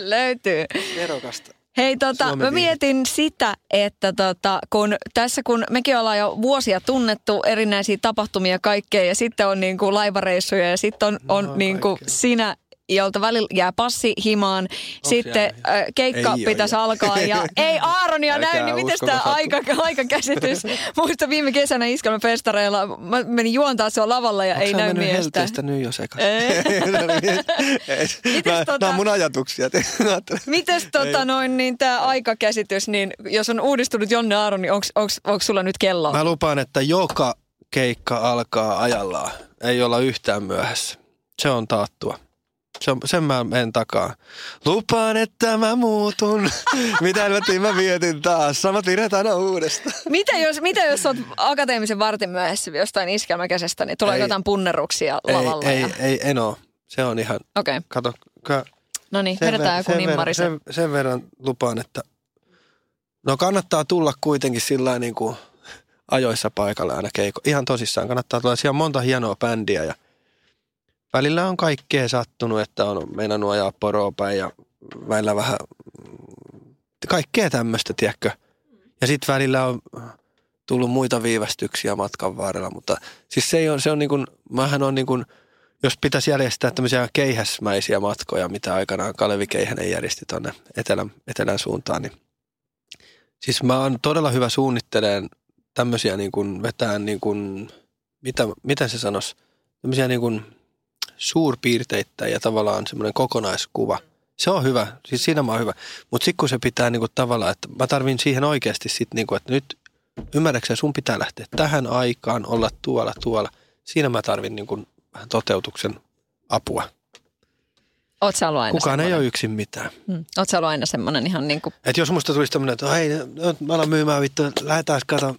[SPEAKER 3] *laughs*
[SPEAKER 2] Löytyy.
[SPEAKER 3] Nerokasta.
[SPEAKER 2] Hei, tota,
[SPEAKER 3] Suomen
[SPEAKER 2] mä mietin sitä, että tota, kun tässä kun mekin ollaan jo vuosia tunnettu erinäisiä tapahtumia kaikkea, ja sitten on niin kuin laivareissuja, ja sitten on, on
[SPEAKER 3] No,
[SPEAKER 2] niin kuin sinä, jolta välillä jää passi himaan, sitten
[SPEAKER 3] jäänyt?
[SPEAKER 2] äh, keikka
[SPEAKER 3] Ei
[SPEAKER 2] pitäisi
[SPEAKER 3] jäänyt.
[SPEAKER 2] alkaa, ja *laughs* ei Aaronia
[SPEAKER 3] Älkää
[SPEAKER 2] näy, niin miten tämä aika, aikakäsitys? *laughs* Muista viime kesänä iskelmäfestareilla, mä menin juontaa se lavalla, ja
[SPEAKER 3] Onko
[SPEAKER 2] ei näy miestä.
[SPEAKER 3] helteistä nyt jo sekaisin?
[SPEAKER 2] Ei. *laughs* Mites
[SPEAKER 3] Nämä
[SPEAKER 2] tota-
[SPEAKER 3] on mun ajatuksia.
[SPEAKER 2] Mites tota noin, niin tämä aikakäsitys, niin jos on uudistunut Jonne Aaron, niin onko sulla nyt kello?
[SPEAKER 3] Mä lupaan, että joka keikka alkaa ajallaan. Ei olla yhtään myöhässä. Se on taattua. Se on, sen mä en takaa. Lupaan, että mä muutun. *laughs* Mitä helvettiin mä mietin taas. Samat virheet aina uudestaan.
[SPEAKER 2] Mitä jos, mitä jos oot akateemisen vartin myöhässä jostain iskelmäkäsestä, niin tulee
[SPEAKER 3] Ei.
[SPEAKER 2] jotain punnerruksia
[SPEAKER 3] Ei,
[SPEAKER 2] lavalla?
[SPEAKER 3] ei,
[SPEAKER 2] ja...
[SPEAKER 3] ei, en oo. Se on ihan,
[SPEAKER 2] Okei, okay.
[SPEAKER 3] kato, ka,
[SPEAKER 2] no niin,
[SPEAKER 3] sen,
[SPEAKER 2] vedetään joku
[SPEAKER 3] sen, verran,
[SPEAKER 2] nimmari.
[SPEAKER 3] sen, sen verran lupaan, että no kannattaa tulla kuitenkin sillä niin kuin ajoissa paikalle aina keiko. Ihan tosissaan kannattaa tulla. Siellä on monta hienoa bändiä ja välillä on kaikkea sattunut, että on meinannut ajaa poroa päin ja välillä vähän kaikkea tämmöistä, tiedätkö. Ja sitten välillä on tullut muita viivästyksiä matkan varrella, mutta siis se, ei ole, se on niin kuin, mähän on niin kuin, jos pitäisi järjestää tämmöisiä keihäsmäisiä matkoja, mitä aikanaan Kalevi Keihänen järjesti tuonne etelän, etelän suuntaan, niin siis mä oon todella hyvä suunnitteleen tämmöisiä niin kuin vetään niin kuin, mitä, miten se sanoisi, tämmöisiä niin kuin suurpiirteitä ja tavallaan semmoinen kokonaiskuva. Se on hyvä, siis siinä mä oon hyvä. Mutta sitten kun se pitää niin kuin tavallaan, että mä tarvin siihen oikeasti sitten, niin kuin, että nyt ymmärräksä, sun pitää lähteä tähän aikaan, olla tuolla, tuolla. Siinä mä tarvin niin kuin vähän toteutuksen apua.
[SPEAKER 2] Oot sä ollut aina
[SPEAKER 3] Kukaan ei
[SPEAKER 2] semmoinen?
[SPEAKER 3] ole yksin mitään.
[SPEAKER 2] Mm. Oot sä ollut aina semmoinen ihan niin kuin,
[SPEAKER 3] Et jos musta tulisi tämmöinen, että hei, no, mä alan myymään vittu, lähdetään kato,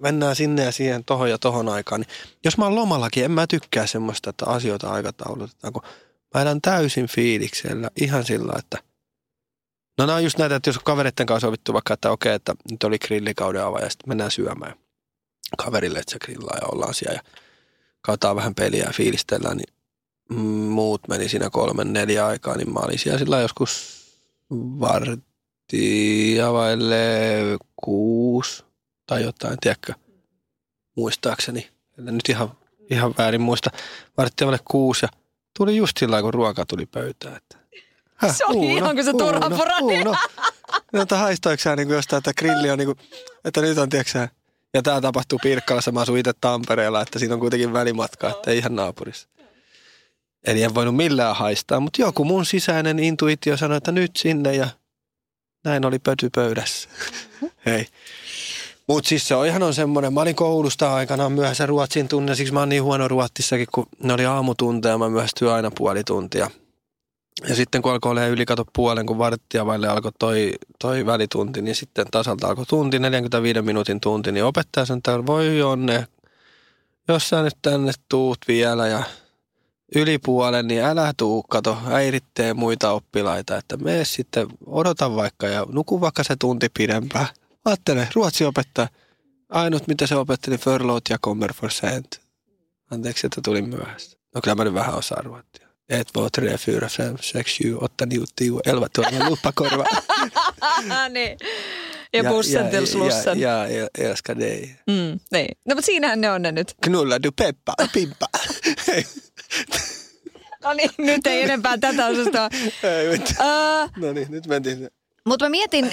[SPEAKER 3] mennään sinne ja siihen tohon ja tohon aikaan. Niin jos mä oon lomallakin, en mä tykkää semmoista, että asioita aikataulutetaan, kun mä elän täysin fiiliksellä ihan sillä, että No nämä on just näitä, että jos kavereiden kanssa sovittu vaikka, että okei, että nyt oli grillikauden ava ja sitten mennään syömään kaverille, että se grillaa ja ollaan siellä ja katsotaan vähän peliä ja fiilistellään, niin muut meni siinä kolmen, neljä aikaa, niin mä olin siellä sillä joskus varttia vaille kuusi tai jotain, tiedätkö, muistaakseni. En nyt ihan, ihan väärin muista. Varttia vaille kuusi ja tuli just sillä kun ruoka tuli pöytään. Että, Häh,
[SPEAKER 2] Se oli ihan kuin se turha porani.
[SPEAKER 3] Uuno. No, että haistoiko sä niin jostain, että grilli on niin kuin, että nyt on, tiedätkö ja tämä tapahtuu Pirkkalassa, mä asun itse Tampereella, että siinä on kuitenkin välimatka, että ei ihan naapurissa. Eli en voinut millään haistaa, mutta joku mun sisäinen intuitio sanoi, että nyt sinne ja näin oli pöty pöydässä. Hei. Mutta siis se on ihan on semmoinen, mä olin koulusta aikanaan myöhässä ruotsin tunne, siksi mä oon niin huono ruottissakin, kun ne oli aamutunteja, mä myöhästyin aina puoli tuntia. Ja sitten kun alkoi olla yli kato puolen, kun varttia vaille alkoi toi, toi välitunti, niin sitten tasalta alkoi tunti, 45 minuutin tunti, niin opettaja sanoi, että voi Jonne, jos sä nyt tänne tuut vielä ja yli puolen, niin älä tuu, kato, häiritsee muita oppilaita, että mene sitten, odota vaikka ja nuku vaikka se tunti pidempään. Ajattele, ruotsi opettaa. Ainut, mitä se opetti, niin förlåt ja kommer för sent. Anteeksi, että tulin myöhässä. No kyllä mä nyt vähän osaan ruotsia. Et, två, tre, fyra, fem, sex, sju, åtta, nio, tio, elva, tuolla luppakorva. *laughs*
[SPEAKER 2] niin. Ja bussen till Slussen.
[SPEAKER 3] Ja, ja, ja älskar dig.
[SPEAKER 2] Mm, niin. No mutta siinähän ne on ne nyt.
[SPEAKER 3] Knulla du Peppa, Pimpa. *laughs*
[SPEAKER 2] No niin, nyt ei enempää tätä osastoa.
[SPEAKER 3] Ei mitään.
[SPEAKER 2] Öö,
[SPEAKER 3] No niin, nyt mentiin.
[SPEAKER 2] Mutta mä mietin äh,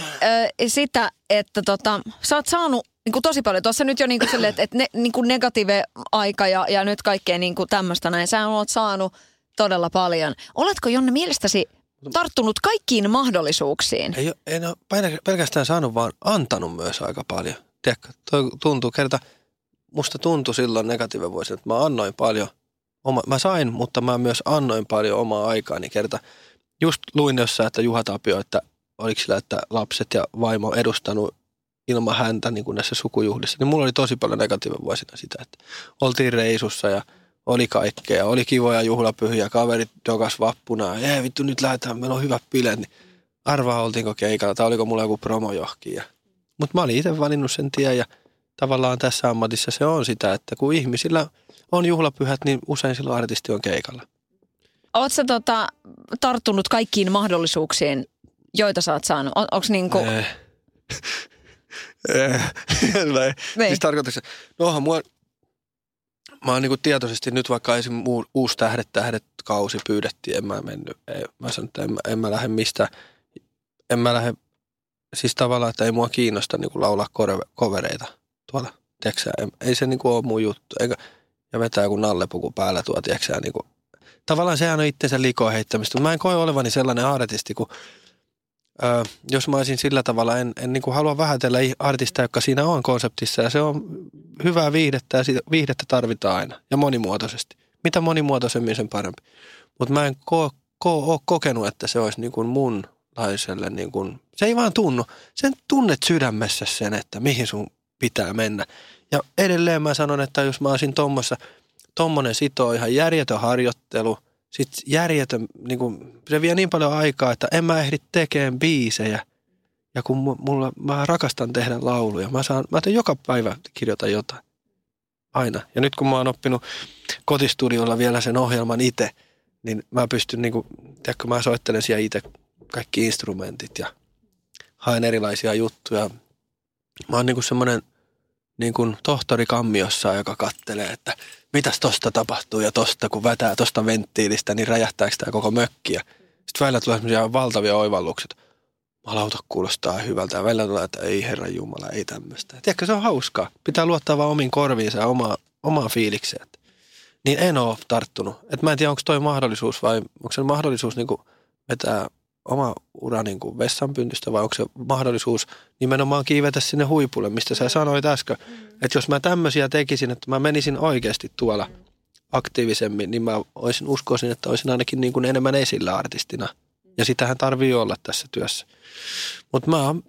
[SPEAKER 2] sitä, että tota, sä oot saanut niin kuin tosi paljon. Tuossa nyt jo niin kuin sille, että, että ne, niin kuin negatiive aika ja, ja nyt kaikkea niin kuin tämmöistä näin. Sä oot saanut todella paljon. Oletko Jonne mielestäsi tarttunut kaikkiin mahdollisuuksiin?
[SPEAKER 3] Ei, en ole pelkä- pelkästään saanut, vaan antanut myös aika paljon. Tiedätkö, toi tuntuu kerta, musta tuntui silloin negatiivinen vuosi, että mä annoin paljon. Oma, mä sain, mutta mä myös annoin paljon omaa aikaani kerta. Just luin jossain, että Juha Tapio, että oliko sillä, että lapset ja vaimo edustanut ilman häntä niin kuin näissä sukujuhlissa. Niin mulla oli tosi paljon negatiivinen vuosina sitä, että oltiin reisussa ja oli kaikkea. Oli kivoja juhlapyhiä, kaverit dokas vappuna. Ei vittu, nyt lähdetään, meillä on hyvät bileet. Niin arvaa oltiinko keikalla tai oliko mulla joku promo johonkin. Ja... Mutta mä olin itse valinnut sen tien ja tavallaan tässä ammatissa se on sitä, että kun ihmisillä on juhlapyhät, niin usein silloin artisti on keikalla.
[SPEAKER 2] Sä tota, tarttunut kaikkiin mahdollisuuksiin, joita sä oot saanut? On, onks niinku. *laughs*
[SPEAKER 3] Eh. Näin.
[SPEAKER 2] Niin.
[SPEAKER 3] Siis tarkoitatko no onhan mua, mä oon niinku tietoisesti nyt vaikka esim. uusi Tähdet Tähdet kausi pyydettiin, en mä mennyt, ei, mä sanoin, että en, en mä lähde mistään, en mä lähde, siis tavallaan, että ei mua kiinnosta niinku laulaa kovereita tuolla, tiedätkö en, ei se niinku ole mun juttu, eikä, ja vetää joku nallepuku päällä tuo, tiedätkö niinku, tavallaan sehän on itsensä likoon heittämistä, mä en koe olevani sellainen artisti, kun Jos mä olisin sillä tavalla, en, en niin kuin halua vähätellä artistia, joka siinä on konseptissa ja se on hyvää viihdettä ja siitä, viihdettä tarvitaan aina ja monimuotoisesti. Mitä monimuotoisemmin sen parempi. Mutta mä en koe ko- ole kokenut, että se olisi niin kuin munlaiselle, niin kuin, se ei vaan tunnu. Sen tunnet sydämessä sen, että mihin sun pitää mennä. Ja edelleen mä sanon, että jos mä olisin tuommoissa, tommonen sitoo ihan järjetön harjoittelu, sit järjetön, niin kuin, se vie niin paljon aikaa, että en mä ehdi tekemään biisejä. Ja kun mulla, mä rakastan tehdä lauluja, mä, saan, mä teen joka päivä kirjoita jotain. Aina. Ja nyt kun mä oon oppinut kotistudiolla vielä sen ohjelman itse, niin mä pystyn, niin kuin, tiedätkö, mä soittelen siellä itse kaikki instrumentit ja haen erilaisia juttuja. Mä oon niin kuin semmoinen niin kuin tohtori kammiossa, joka kattelee, että mitäs tosta tapahtuu ja tosta, kun vätää tosta venttiilistä, niin räjähtääkö tämä koko mökki. Sitten välillä tulee semmoisia valtavia oivallukset. Malauta kuulostaa hyvältä ja välillä tulee, että ei herra Jumala, ei tämmöistä. Tiedätkö, se on hauskaa. Pitää luottaa vaan omiin korviinsa ja omaa, omaa fiilikseen. Niin en ole tarttunut. Et mä en tiedä, onko toi mahdollisuus vai onko se mahdollisuus niin vetää oma ura niin kuin vessanpyntystä vai onko se mahdollisuus nimenomaan kiivetä sinne huipulle, mistä sä sanoit äsken. Mm. Että jos mä tämmöisiä tekisin, että mä menisin oikeasti tuolla mm. aktiivisemmin, niin mä olisin, uskoisin, että olisin ainakin niin kuin enemmän esillä artistina. Ja sitähän tarvii olla tässä työssä. Mutta mä oon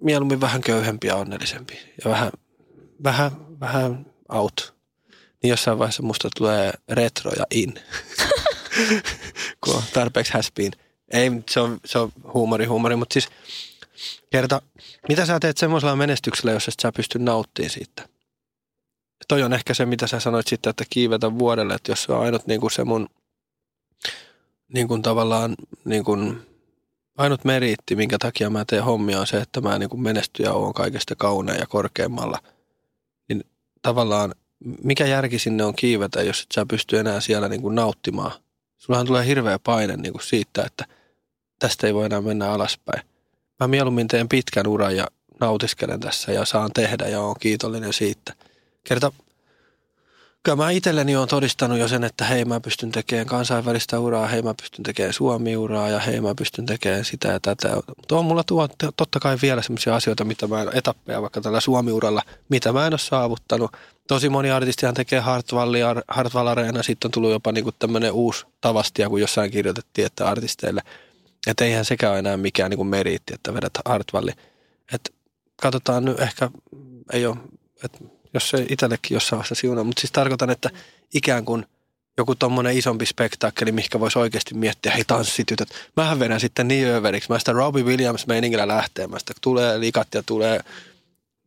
[SPEAKER 3] mieluummin vähän köyhempi ja onnellisempi. Ja vähän, vähän, vähän out. Niin jossain vaiheessa musta tulee retro ja in. *laughs* kun on tarpeeksi been. Ei, se on, se on huumori, huumori, mutta siis kerta, mitä sä teet semmoisella menestyksellä, jos et sä pysty nauttimaan siitä? Toi on ehkä se, mitä sä sanoit sitten, että kiivetä vuodelle, että jos se on ainut niin kuin se mun niin kuin tavallaan niin kuin, ainut meriitti, minkä takia mä teen hommia on se, että mä niin kuin menestyn ja oon kaikesta kaunein ja korkeammalla. Niin tavallaan mikä järki sinne on kiivetä, jos et sä pysty enää siellä niin kuin nauttimaan. Sullahan tulee hirveä paine niin kuin siitä, että tästä ei voi enää mennä alaspäin. Mä mieluummin teen pitkän uran ja nautiskelen tässä ja saan tehdä ja oon kiitollinen siitä. Kerta, kyllä mä itselleni olen todistanut jo sen, että hei mä pystyn tekemään kansainvälistä uraa, hei mä pystyn tekemään Suomi-uraa ja hei mä pystyn tekemään sitä ja tätä. Mutta on mulla tuo, totta kai vielä sellaisia asioita, mitä mä en, etappeja vaikka tällä Suomi-uralla, mitä mä en ole saavuttanut. Tosi moni artistihan tekee Hartwall Arena, sitten on tullut jopa niinku tämmöinen uusi tavastia, kun jossain kirjoitettiin, että artisteille – että eihän sekään ole enää mikään niin kuin meriitti, että vedät Hartwalli. Että katsotaan nyt ehkä, ei ole, että jos se itsellekin jossain vaiheessa siunaa, mutta siis tarkoitan, että ikään kuin joku tommonen isompi spektaakkeli, mikä voisi oikeasti miettiä, hei tanssitytöt. Mähän vedän sitten niin överiksi. Mä sitä Robbie Williams meiningillä lähtee. Mä sitä tulee likat ja tulee,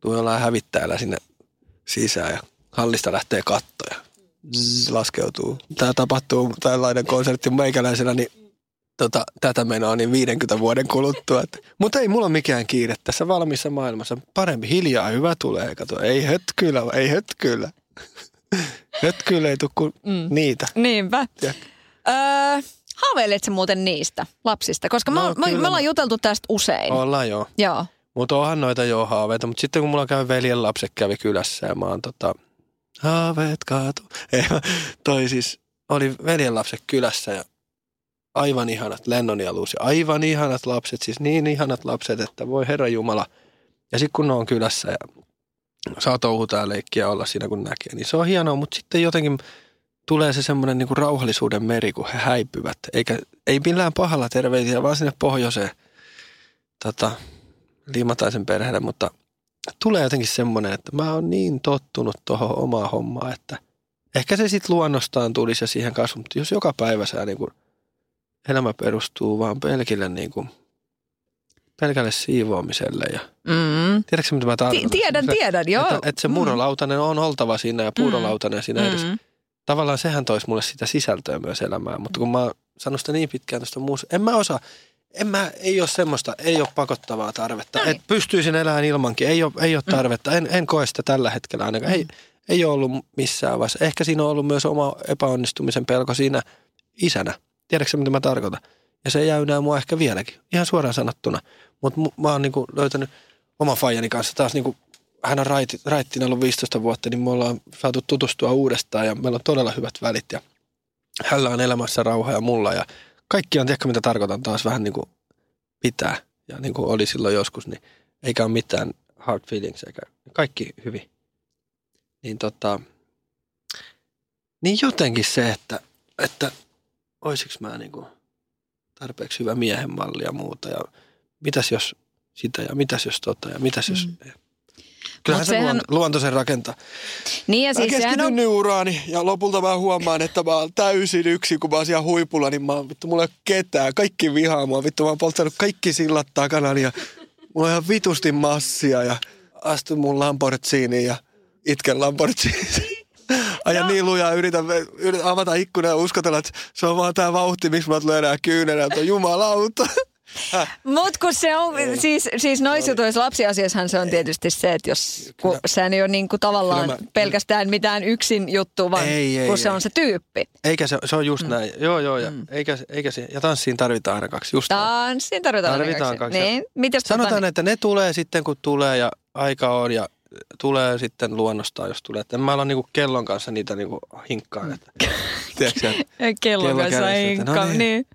[SPEAKER 3] tulee jollain hävittäjällä sinne sisään ja hallista lähtee kattoja. Zzz, laskeutuu. Tämä tapahtuu tällainen konsertti meikäläisenä, niin tota, tätä menoa niin 50 vuoden kuluttua. Mutta ei mulla mikään kiire tässä valmissa maailmassa. Parempi hiljaa hyvä tulee. Kato, ei *laughs* hötkyllä, ei hötkyllä. hötkyllä ei tule kuin mm. niitä.
[SPEAKER 2] Niinpä. Ja. Öö, haaveiletko muuten niistä lapsista? Koska no, mä, me ollaan juteltu tästä usein.
[SPEAKER 3] Ollaan joo.
[SPEAKER 2] Joo.
[SPEAKER 3] Mutta onhan noita jo haaveita. Mutta sitten kun mulla käy veljen lapset kävi kylässä ja mä oon tota, haaveet kaatu. *laughs* Ei, toi siis, oli veljen lapset kylässä ja aivan ihanat Lennon ja Lucy, aivan ihanat lapset, siis niin ihanat lapset, että voi Herra Jumala. Ja sitten kun ne on kylässä ja saa touhutaan leikkiä olla siinä kun näkee, niin se on hienoa, mutta sitten jotenkin tulee se semmoinen niin rauhallisuuden meri, kun he häipyvät. Eikä, ei millään pahalla terveisiä, vaan sinne pohjoiseen tota, liimataisen perheelle, mutta tulee jotenkin semmoinen, että mä oon niin tottunut tuohon omaa hommaa, että ehkä se sitten luonnostaan tulisi ja siihen kasvu, mutta jos joka päivä sä niin kuin elämä perustuu vaan pelkille niin kuin, pelkälle siivoamiselle. Ja, mm. Tiedätkö mitä mä tarkoitan?
[SPEAKER 2] Tiedän, tiedän, joo.
[SPEAKER 3] Että, että se mm. murolautanen on oltava siinä ja puurolautanen mm. siinä. Mm. Tavallaan sehän toisi mulle sitä sisältöä myös elämään, mutta kun mä oon sanonut sitä niin pitkään tuosta muussa, en mä osaa, en mä, ei ole semmoista, ei ole pakottavaa tarvetta. Näin. Et pystyisin elämään ilmankin, ei ole, ei ole mm. tarvetta. En, en koe sitä tällä hetkellä ainakaan. Mm. Ei, ei ole ollut missään vaiheessa. Ehkä siinä on ollut myös oma epäonnistumisen pelko siinä isänä. Tiedätkö mitä mä tarkoitan? Ja se jäynää mua ehkä vieläkin, ihan suoraan sanottuna. Mutta mä oon niinku löytänyt oman faijani kanssa taas niinku, hän on raitti, raittina ollut 15 vuotta, niin me ollaan saatu tutustua uudestaan ja meillä on todella hyvät välit ja hänellä on elämässä rauha ja mulla ja kaikki on, tiedätkö mitä tarkoitan, taas vähän niin kuin pitää ja niin kuin oli silloin joskus, niin eikä ole mitään hard feelings eikä kaikki hyvin. Niin tota, niin jotenkin se, että, että olisiko mä niinku tarpeeksi hyvä miehen malli ja muuta. Ja mitäs jos sitä ja mitäs jos tota ja mitäs jos... Mm. Kyllähän
[SPEAKER 2] Mut
[SPEAKER 3] se
[SPEAKER 2] sehän-
[SPEAKER 3] luonto, sen rakentaa.
[SPEAKER 2] Niin ja
[SPEAKER 3] Mä
[SPEAKER 2] siis sehän
[SPEAKER 3] keskityn
[SPEAKER 2] on...
[SPEAKER 3] uraani ja lopulta mä huomaan, että mä oon täysin yksin, kun mä oon siellä huipulla, niin mä oon, vittu, mulla ei ole ketään. Kaikki vihaa mua, vittu, mä oon polttanut kaikki sillat takana ja mulla on ihan vitusti massia ja astun mun Lamborghiniin ja itken Lamborghiniin. Ajan niin lujaa, yritän, yritän avata ikkunan ja uskotella, että se on vaan tää vauhti, miksi mä tulee enää kyynenä, että jumalauta. *laughs*
[SPEAKER 2] Mut kun se on, siis, siis noissa jutuissa lapsiasiassahan se on tietysti se, että jos, kun sehän ei ole niinku tavallaan
[SPEAKER 3] mä-
[SPEAKER 2] pelkästään mitään yksin juttu, vaan
[SPEAKER 3] Ei, ei,
[SPEAKER 2] kun se
[SPEAKER 3] ei.
[SPEAKER 2] on se tyyppi.
[SPEAKER 3] Eikä se, se on just mm. näin. Joo, joo, ja, eikä, eikä se, ja tanssiin tarvitaan aina kaksi. Just näin.
[SPEAKER 2] Tanssin tarvitaan,
[SPEAKER 3] Tarvitaan
[SPEAKER 2] aina
[SPEAKER 3] kaksi.
[SPEAKER 2] Niin, mitäs
[SPEAKER 3] Sanotaan,
[SPEAKER 2] tota,
[SPEAKER 3] että ne tulee sitten kun tulee ja aika on ja tulee sitten luonnostaan, jos tulee. Että en mä ala niinku kellon kanssa niitä niinku hinkkaan. Että, tiedätkö, että
[SPEAKER 2] niin, *laughs* kello
[SPEAKER 3] kello
[SPEAKER 2] kanssa
[SPEAKER 3] kädessä, että
[SPEAKER 2] hinkka.
[SPEAKER 3] no
[SPEAKER 2] niin.
[SPEAKER 3] niin.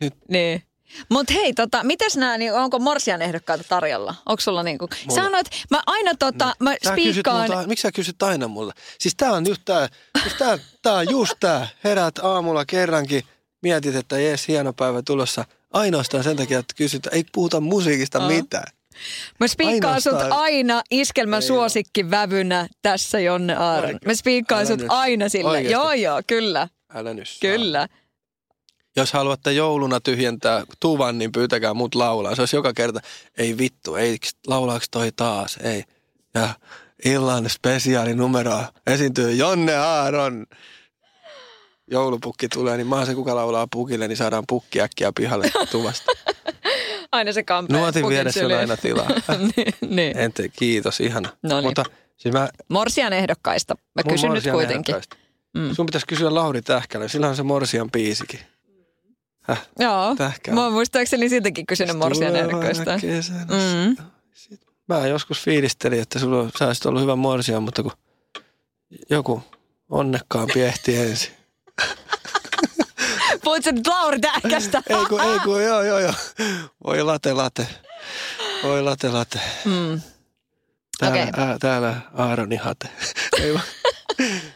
[SPEAKER 3] Nyt.
[SPEAKER 2] niin. Mutta hei, tota, mitäs nämä, niin onko morsian ehdokkaita tarjolla? Onko sulla niinku,
[SPEAKER 3] Mulla-
[SPEAKER 2] sanoit, mä aina tota, mä
[SPEAKER 3] Sä kysyt
[SPEAKER 2] spiikkaan,
[SPEAKER 3] multa, miksi sä kysyt aina mulle? Siis tää on just tää, siis tää, tää on just tää. Heräät aamulla kerrankin, mietit, että jes, hieno päivä tulossa. Ainoastaan sen takia, että kysyt, ei puhuta musiikista mitään. *laughs*
[SPEAKER 2] mä spiikkaan sut aina iskelmän
[SPEAKER 3] Ei
[SPEAKER 2] suosikki vävynä tässä Jonne Aaron. Mä spiikkaan sut
[SPEAKER 3] nyt.
[SPEAKER 2] aina sillä.
[SPEAKER 3] Oikeesti.
[SPEAKER 2] Joo, joo, kyllä,
[SPEAKER 3] Älä nyt
[SPEAKER 2] kyllä.
[SPEAKER 3] Jos haluatte jouluna tyhjentää tuvan, niin pyytäkää mut laulaa. Se olisi joka kerta, ei vittu, ei, laulaaks toi taas, ei. Ja illan spesiaali numero esiintyy Jonne Aaron. Joulupukki tulee, niin mä oon se, kuka laulaa pukille, niin saadaan pukki äkkiä pihalle *laughs* tuvasta. *laughs*
[SPEAKER 2] Aina se kampee.
[SPEAKER 3] Nuotin vieressä on aina tilaa.
[SPEAKER 2] niin, *laughs* niin.
[SPEAKER 3] En te, kiitos, ihana.
[SPEAKER 2] Noniin.
[SPEAKER 3] Mutta siis mä,
[SPEAKER 2] Morsian ehdokkaista. Mä kysyn nyt
[SPEAKER 3] morsian
[SPEAKER 2] kuitenkin. Mm.
[SPEAKER 3] Sun pitäisi kysyä Lauri Tähkälä, sillä on se Morsian biisikin.
[SPEAKER 2] Joo,
[SPEAKER 3] Tähkää.
[SPEAKER 2] mä oon muistaakseni siitäkin kysynyt morsian ehdokkaista. Mm.
[SPEAKER 3] Mä joskus fiilistelin, että sulla sä olisit ollut hyvä morsia, mutta kun joku onnekkaampi ehti ensin.
[SPEAKER 2] Sä nyt Lauri Tähkästä?
[SPEAKER 3] Ei kun, ei kun, joo, joo, joo. Voi late, late. Voi late, late.
[SPEAKER 2] Mm.
[SPEAKER 3] Täällä,
[SPEAKER 2] Okei.
[SPEAKER 3] ää, täällä Aaroni hate. *laughs*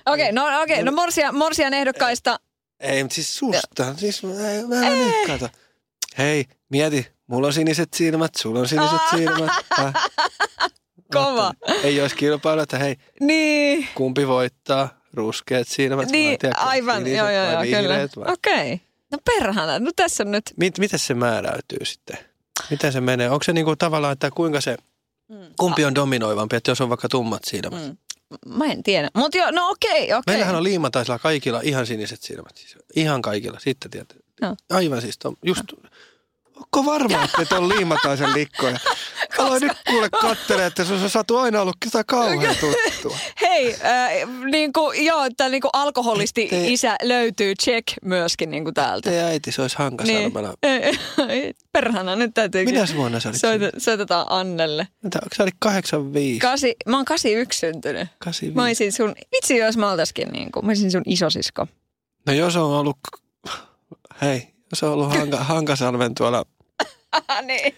[SPEAKER 2] Okei, no, okei, no morsian, morsian ehdokkaista.
[SPEAKER 3] ei, mutta siis susta. Siis mä, ei, mä en niin, kato. Hei, mieti. Mulla on siniset silmät, sulla on siniset silmät. Äh. *laughs*
[SPEAKER 2] Kova.
[SPEAKER 3] Ei olisi kilpailu, että hei,
[SPEAKER 2] Niin,
[SPEAKER 3] kumpi voittaa? Ruskeat silmät vai
[SPEAKER 2] niin
[SPEAKER 3] tiedätkö,
[SPEAKER 2] aivan,
[SPEAKER 3] siniset
[SPEAKER 2] joo, joo,
[SPEAKER 3] vai
[SPEAKER 2] joo, kyllä.
[SPEAKER 3] vihreät vai-
[SPEAKER 2] Okei. No perhana, no tässä on nyt.
[SPEAKER 3] Mit, miten se määräytyy sitten? Miten se menee? Onko se niinku tavallaan, että kuinka se, kumpi on dominoivampi, että jos on vaikka tummat silmät?
[SPEAKER 2] Mm. Mä en tiedä. Mutta joo, no okei, okei.
[SPEAKER 3] Meillähän on liimataisilla kaikilla ihan siniset silmät. Siis ihan kaikilla, sitten tietää.
[SPEAKER 2] Joo.
[SPEAKER 3] Aivan siis, ton, just, onko varma, että et on liimataisen likkoja? Aloin nyt kuule kattelee, että sun on saatu aina ollut sitä kauhean tuttua.
[SPEAKER 2] Hei, äh, niin kuin, joo, että niin kuin alkoholisti
[SPEAKER 3] Te-
[SPEAKER 2] isä löytyy, check myöskin niin kuin täältä.
[SPEAKER 3] Teidän äiti, se olisi Hankasalmella. *laughs*
[SPEAKER 2] Ei, ei, Perhana, nyt täytyy...
[SPEAKER 3] Minäs vuonna sä olit
[SPEAKER 2] Soita, soitetaan Annelle.
[SPEAKER 3] Mitä, onko sä olit 85?
[SPEAKER 2] Kasi, mä oon 81 syntynyt.
[SPEAKER 3] 85?
[SPEAKER 2] Mä olisin sun, vitsi jos mä oltaiskin niin kuin, mä olisin sun isosisko.
[SPEAKER 3] No jos on ollut, hei, jos on ollut Hanka, *laughs* Hankasalmen tuolla, *laughs*
[SPEAKER 2] niin.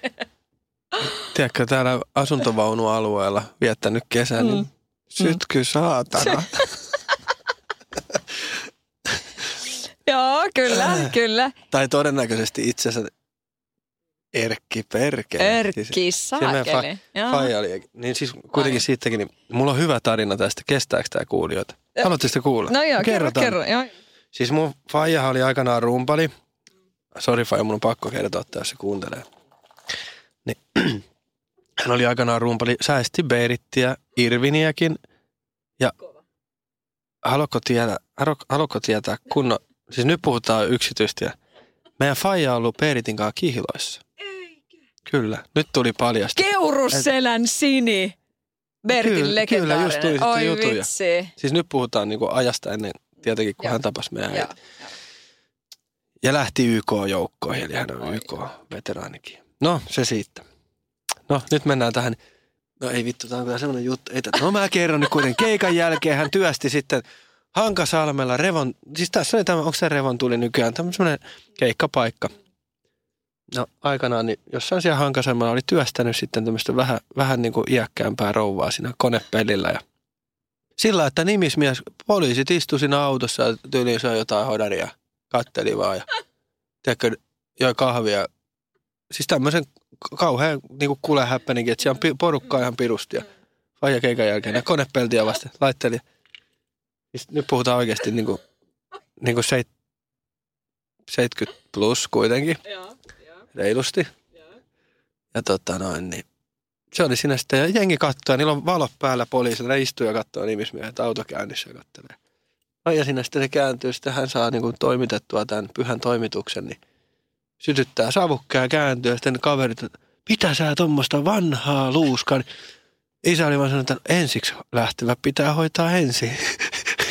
[SPEAKER 3] tiedätkö, täällä asuntovaunualueella viettänyt kesän, niin
[SPEAKER 2] Mm.
[SPEAKER 3] sytky saatana. *laughs*
[SPEAKER 2] Joo, kyllä,
[SPEAKER 3] Äh.
[SPEAKER 2] kyllä.
[SPEAKER 3] tai todennäköisesti itse asiassa Erkki Perkele.
[SPEAKER 2] Erkki saakeli. Joo.
[SPEAKER 3] Faija oli, niin siis kuitenkin
[SPEAKER 2] Ai.
[SPEAKER 3] siitäkin, niin mulla on hyvä tarina tästä. Kestääkö tämä kuulijoita? Haluatteko sitä kuulla?
[SPEAKER 2] No joo, kerro, kerro. Joo.
[SPEAKER 3] Siis mun Faijahan oli aikanaan rumpali. Sori Faija, mun on pakko kertoa, että jos se kuuntelee. Niin, *clears throat* hän oli aikanaan rumpali, säästi Berittiä, Irviniäkin. Ja haluatko tietää, halu- haluatko tietää kunnon, siis nyt puhutaan yksityistiä. Meidän Faija on ollut Beritin kanssa kihloissa. Kyllä, nyt tuli paljasta.
[SPEAKER 2] Keuruselän sini. Bertin
[SPEAKER 3] Kyllä,
[SPEAKER 2] legendaarinen.
[SPEAKER 3] kyllä, just tuli
[SPEAKER 2] Oi
[SPEAKER 3] jutuja.
[SPEAKER 2] vitsi.
[SPEAKER 3] Siis nyt puhutaan niinku ajasta ennen, tietenkin kun
[SPEAKER 2] Joo.
[SPEAKER 3] hän tapasi meidän äiti. Ja lähti YK-joukkoihin, eli hän on YK-veteraanikin. No, se siitä. No, nyt mennään tähän. No ei vittu, tämä on kyllä semmoinen juttu. Ei, no mä kerron nyt kuitenkin. Keikan jälkeen hän työsti sitten Hankasalmella Revon, siis tässä oli tämä, onko se Revon tuli nykyään, tämä semmoinen keikkapaikka. No aikanaan, niin jossain siellä Hankasalmella oli työstänyt sitten tämmöistä vähän, vähän niin kuin iäkkäämpää rouvaa siinä konepellillä ja sillä, että nimismies, poliisit istu siinä autossa ja tyyliin jotain hodaria, katteli vaan ja tiedätkö, joi kahvia. Siis tämmöisen kauhean niin kuin kule häppäninkin, että siellä on porukkaa ihan pirusti. Ja faija keikan jälkeen ja konepeltiä vasta laitteli. Siis nyt puhutaan oikeasti niin kuin, niin kuin seit, 70 plus kuitenkin, reilusti. Ja tota noin, niin se oli siinä sitten, ja jengi katsoo, ja niillä on valot päällä poliisilla, ne istuu ja katsoo nimismiehet autokäynnissä ja kattelee. No ja siinä sitten se kääntyy, sitten hän saa niin kuin toimitettua tämän pyhän toimituksen, niin sytyttää savukkaa ja kääntyy, ja sitten kaverit, mitä sä tuommoista vanhaa luuskaa, niin isä oli vaan sanonut, että ensiksi lähtevä pitää hoitaa ensin.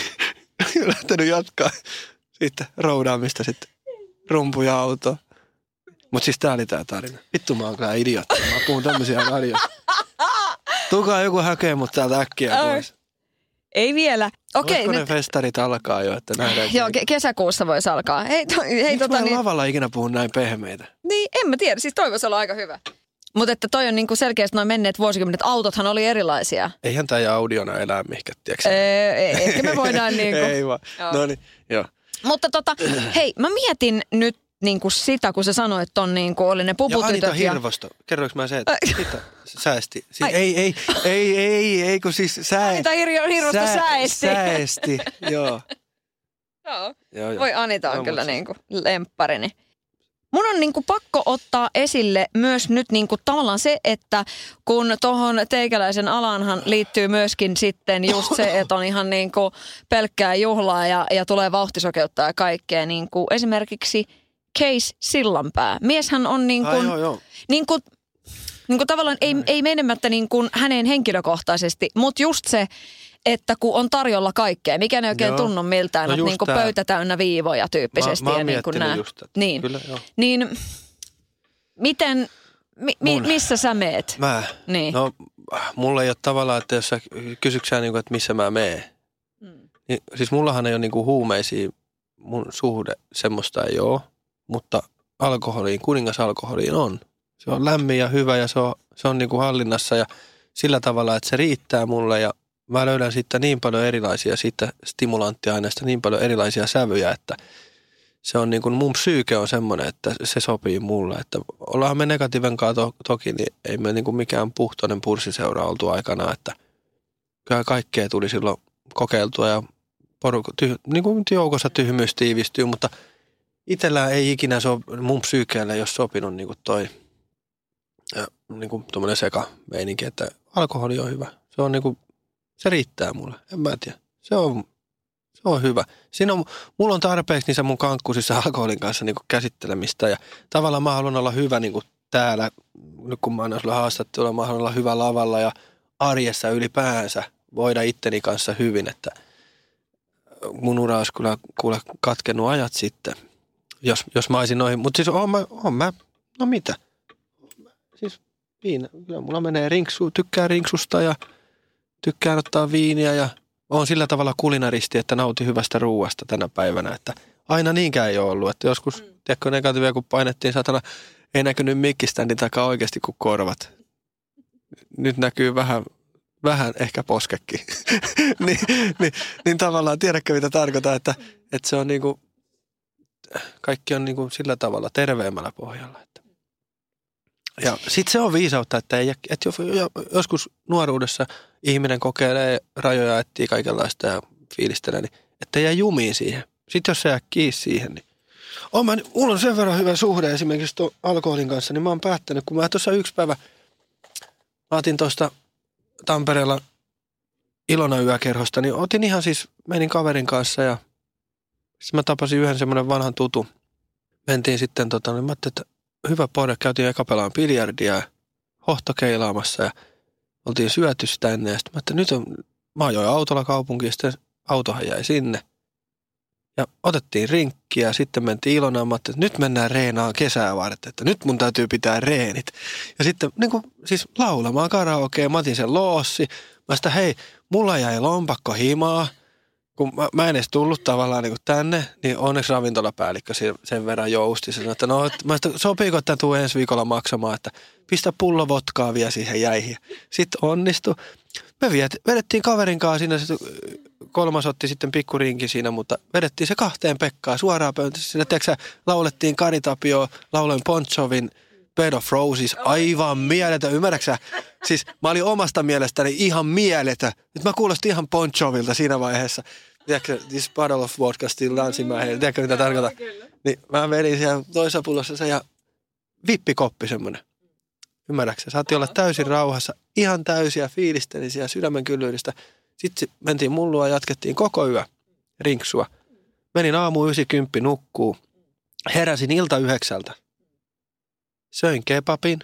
[SPEAKER 3] *laughs* Lähtenyt jatkaa sitten roudaamista sitten rumpuja autoon. Mutta siis tää oli tää tarina. Vittu mä oon kyllä idiootti. Mä puhun tämmöisiä radiossa. Tukaa joku hakee mut täältä äkkiä pois.
[SPEAKER 2] Ei vielä. Okei, nyt.
[SPEAKER 3] ne festarit alkaa jo, että nähdään.
[SPEAKER 2] Joo, ke- kesäkuussa voisi alkaa. Hei, to, hei
[SPEAKER 3] Miksi
[SPEAKER 2] tota
[SPEAKER 3] mä en
[SPEAKER 2] niin,
[SPEAKER 3] lavalla ikinä puhun näin pehmeitä?
[SPEAKER 2] niin, en mä tiedä. Siis toi voisi olla aika hyvä. Mutta että toi on niinku selkeästi noin menneet vuosikymmenet. Autothan oli erilaisia.
[SPEAKER 3] Eihän tää audiona elää mihinkä, tiedätkö?
[SPEAKER 2] Ee, e- ehkä me voidaan *laughs* niinku.
[SPEAKER 3] Ei vaan.
[SPEAKER 2] Joo.
[SPEAKER 3] No niin, joo.
[SPEAKER 2] Mutta tota, hei, mä mietin nyt niinku sitä, kun sä sanoit ton niinku oli ne
[SPEAKER 3] Ja Anita
[SPEAKER 2] puputytöt. Ja,
[SPEAKER 3] Hirvosto, kerroinko mä se, että
[SPEAKER 2] Ai.
[SPEAKER 3] mitä säästi? Siis ei, ei, ei, ei, ei, kun siis sää...
[SPEAKER 2] Anita Hir- Hirvosto säesti.
[SPEAKER 3] Säesti, joo.
[SPEAKER 2] Joo.
[SPEAKER 3] joo, joo.
[SPEAKER 2] Voi Anita on
[SPEAKER 3] No,
[SPEAKER 2] kyllä
[SPEAKER 3] siis-
[SPEAKER 2] niinku lempparini. Mun on niinku pakko ottaa esille myös nyt niinku tavallaan se, että kun tuohon teikäläisen alanhan liittyy myöskin sitten just se, että on ihan niinku pelkkää juhlaa ja, ja tulee vauhtisokeutta ja kaikkea. Niinku esimerkiksi Case Sillanpää. Mieshän on niinku,
[SPEAKER 3] Ai, joo, joo.
[SPEAKER 2] niinku, niinku tavallaan ei, ei menemättä niinku häneen henkilökohtaisesti, mutta just se, että kun on tarjolla kaikkea, mikä ne oikein
[SPEAKER 3] Joo.
[SPEAKER 2] tunnu miltään,
[SPEAKER 3] No
[SPEAKER 2] että niinku
[SPEAKER 3] tää.
[SPEAKER 2] pöytä täynnä viivoja tyyppisesti.
[SPEAKER 3] Mä, mä
[SPEAKER 2] ja niin kuin nää.
[SPEAKER 3] just tätä.
[SPEAKER 2] Niin.
[SPEAKER 3] Kyllä, joo.
[SPEAKER 2] Niin miten, mi, mi, missä sä meet?
[SPEAKER 3] Mä,
[SPEAKER 2] Niin.
[SPEAKER 3] no mulla ei ole tavallaan, että jos sä kysyksää, niin kuin, että missä mä meen.
[SPEAKER 2] Mm.
[SPEAKER 3] Niin, siis mullahan ei ole niin kuin huumeisiin, mun suhde, semmoista ei ole, mutta alkoholiin, kuningasalkoholiin on. Se on lämmin ja hyvä ja se on, se on niin kuin hallinnassa ja sillä tavalla, että se riittää mulle ja mä löydän siitä niin paljon erilaisia, siitä stimulanttiaineista niin paljon erilaisia sävyjä, että se on niin kuin, mun psyyke on semmoinen, että se sopii mulle. Että ollaan me negatiiven kanssa to, toki, niin ei me niin kuin mikään puhtoinen purssiseura oltu aikana, että kyllä kaikkea tuli silloin kokeiltua ja porukka, tyh, niin kuin joukossa tyhmyys tiivistyy, mutta itsellään ei ikinä so, mun psyykeelle ei ole sopinut niin kuin toi niin kuin tuommoinen seka meininki, että alkoholi on hyvä. Se on niin kuin, se riittää mulle, en mä tiedä. Se on, se on hyvä. Siinä on, mulla on tarpeeksi niissä mun kankkusissa alkoholin kanssa niin kuin käsittelemistä ja tavallaan mä haluan olla hyvä niin kuin täällä, nyt kun mä annan sulle haastattelua, mä haluan olla hyvä lavalla ja arjessa ylipäänsä voida itteni kanssa hyvin, että mun ura olisi kyllä kuule katkennut ajat sitten, jos, jos mä olisin noihin. Mutta siis on mä, on mä, no mitä? Siis viina, kyllä mulla menee rinksu, tykkään rinksusta ja tykkään ottaa viiniä ja on sillä tavalla kulinaristi, että nautin hyvästä ruuasta tänä päivänä, että aina niinkään ei ole ollut, että joskus, mm. tiedätkö, negatiivia, kun painettiin satana, ei näkynyt mikkiständin takaa oikeasti kuin korvat. Nyt näkyy vähän, vähän ehkä poskekin. *laughs* niin, niin, niin, tavallaan tiedätkö, mitä tarkoitan, että, että se on niinku, kaikki on niinku sillä tavalla terveemmällä pohjalla. Että. Ja sitten se on viisautta, että, ei, että jos- joskus nuoruudessa ihminen kokeilee rajoja, etsii kaikenlaista ja fiilistelee, niin että jää jumiin siihen. Sitten jos sä jää kiinni siihen, niin on mä, mulla on sen verran hyvä suhde esimerkiksi tuon alkoholin kanssa, niin mä oon päättänyt, kun mä tuossa yksi päivä, mä otin tuosta Tampereella Ilona yökerhosta, niin otin ihan siis, menin kaverin kanssa ja sitten mä tapasin yhden semmoinen vanhan tutu. Mentiin sitten, tota, niin mä että hyvä pore, käytiin eka pelaan biljardia ja hohtokeilaamassa ja oltiin syöty sitä ennen. Ja sitten mä ajattelin, nyt on, mä ajoin autolla kaupunkiin, sitten autohan jäi sinne. Ja otettiin rinkkiä ja sitten mentiin Ilonaan. Että nyt mennään reenaan kesää varten, että nyt mun täytyy pitää reenit. Ja sitten niin kuin, siis laulamaan karaokea, mä otin sen loossi. Mä sitä, hei, mulla jäi lompakko himaa. Kun mä, mä en edes tullut tavallaan niin tänne, niin onneksi ravintolapäällikkö sen, verran jousti. Sanoi, että no, että, mä että sopiiko, että tuu ensi viikolla maksamaan, että pistä pullo votkaa vielä siihen jäihin. Sitten onnistui. Me viet, vedettiin kaverin kanssa siinä, kolmas otti sitten pikkurinki siinä, mutta vedettiin se kahteen Pekkaa suoraan pöntössä. Siinä, tiedätkö, laulettiin Kari Tapio, lauloin Ponchovin Bed of Roses, aivan mieletön, ymmärräksä? Siis mä olin omasta mielestäni ihan mieletön. Nyt mä kuulostin ihan Ponchovilta siinä vaiheessa. Tiedätkö, this bottle of vodka still dancing in my head. Tiedätkö, mitä tarkoitan? Niin mä vedin siellä toisessa pullossa se ja vippikoppi semmoinen. Ymmärräksä? Saatti olla täysin rauhassa, ihan täysiä fiilistelisiä sydämen kyllyydestä. Sitten mentiin mullua ja jatkettiin koko yö rinksua. Menin aamu 90 nukkuu. Heräsin ilta yhdeksältä. Söin kebabin.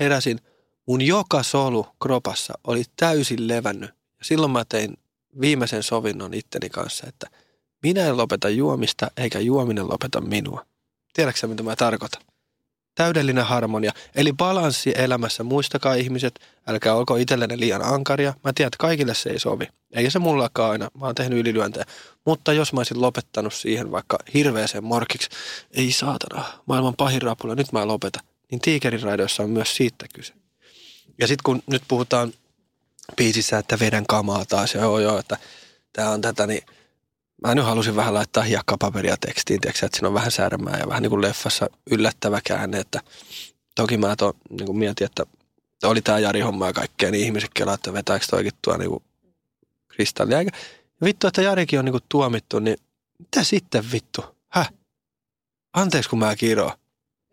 [SPEAKER 3] Heräsin. Mun joka solu kropassa oli täysin levännyt. Ja silloin mä tein viimeisen sovinnon itteni kanssa, että minä en lopeta juomista eikä juominen lopeta minua. Tiedätkö mitä mä tarkoitan? Täydellinen harmonia, eli balanssi elämässä. Muistakaa ihmiset, älkää olko itsellenne liian ankaria. Mä tiedän, että kaikille se ei sovi. Eikä se mullakaan aina, mä oon tehnyt ylilyöntejä. Mutta jos mä olisin lopettanut siihen vaikka hirveäseen morkiksi, ei saatana, maailman pahin rapula, nyt mä lopetan. Niin tiikeriraidoissa on myös siitä kyse. Ja sitten kun nyt puhutaan biisissä, että vedän kamaa taas joo joo, että tämä on tätä, niin mä nyt halusin vähän laittaa hiekkapaperia tekstiin, tiedätkö, että siinä on vähän särmää ja vähän niin kuin leffassa yllättävä käänne, että toki mä to, niin kuin mietin, että oli tämä Jari homma ja kaikkea, niin ihmiset kelaa, että vetääkö toikin tuo niin kristallia. Ja vittu, että Jarikin on niin kuin tuomittu, niin mitä sitten vittu? Häh? Anteeksi, kun mä kiroon.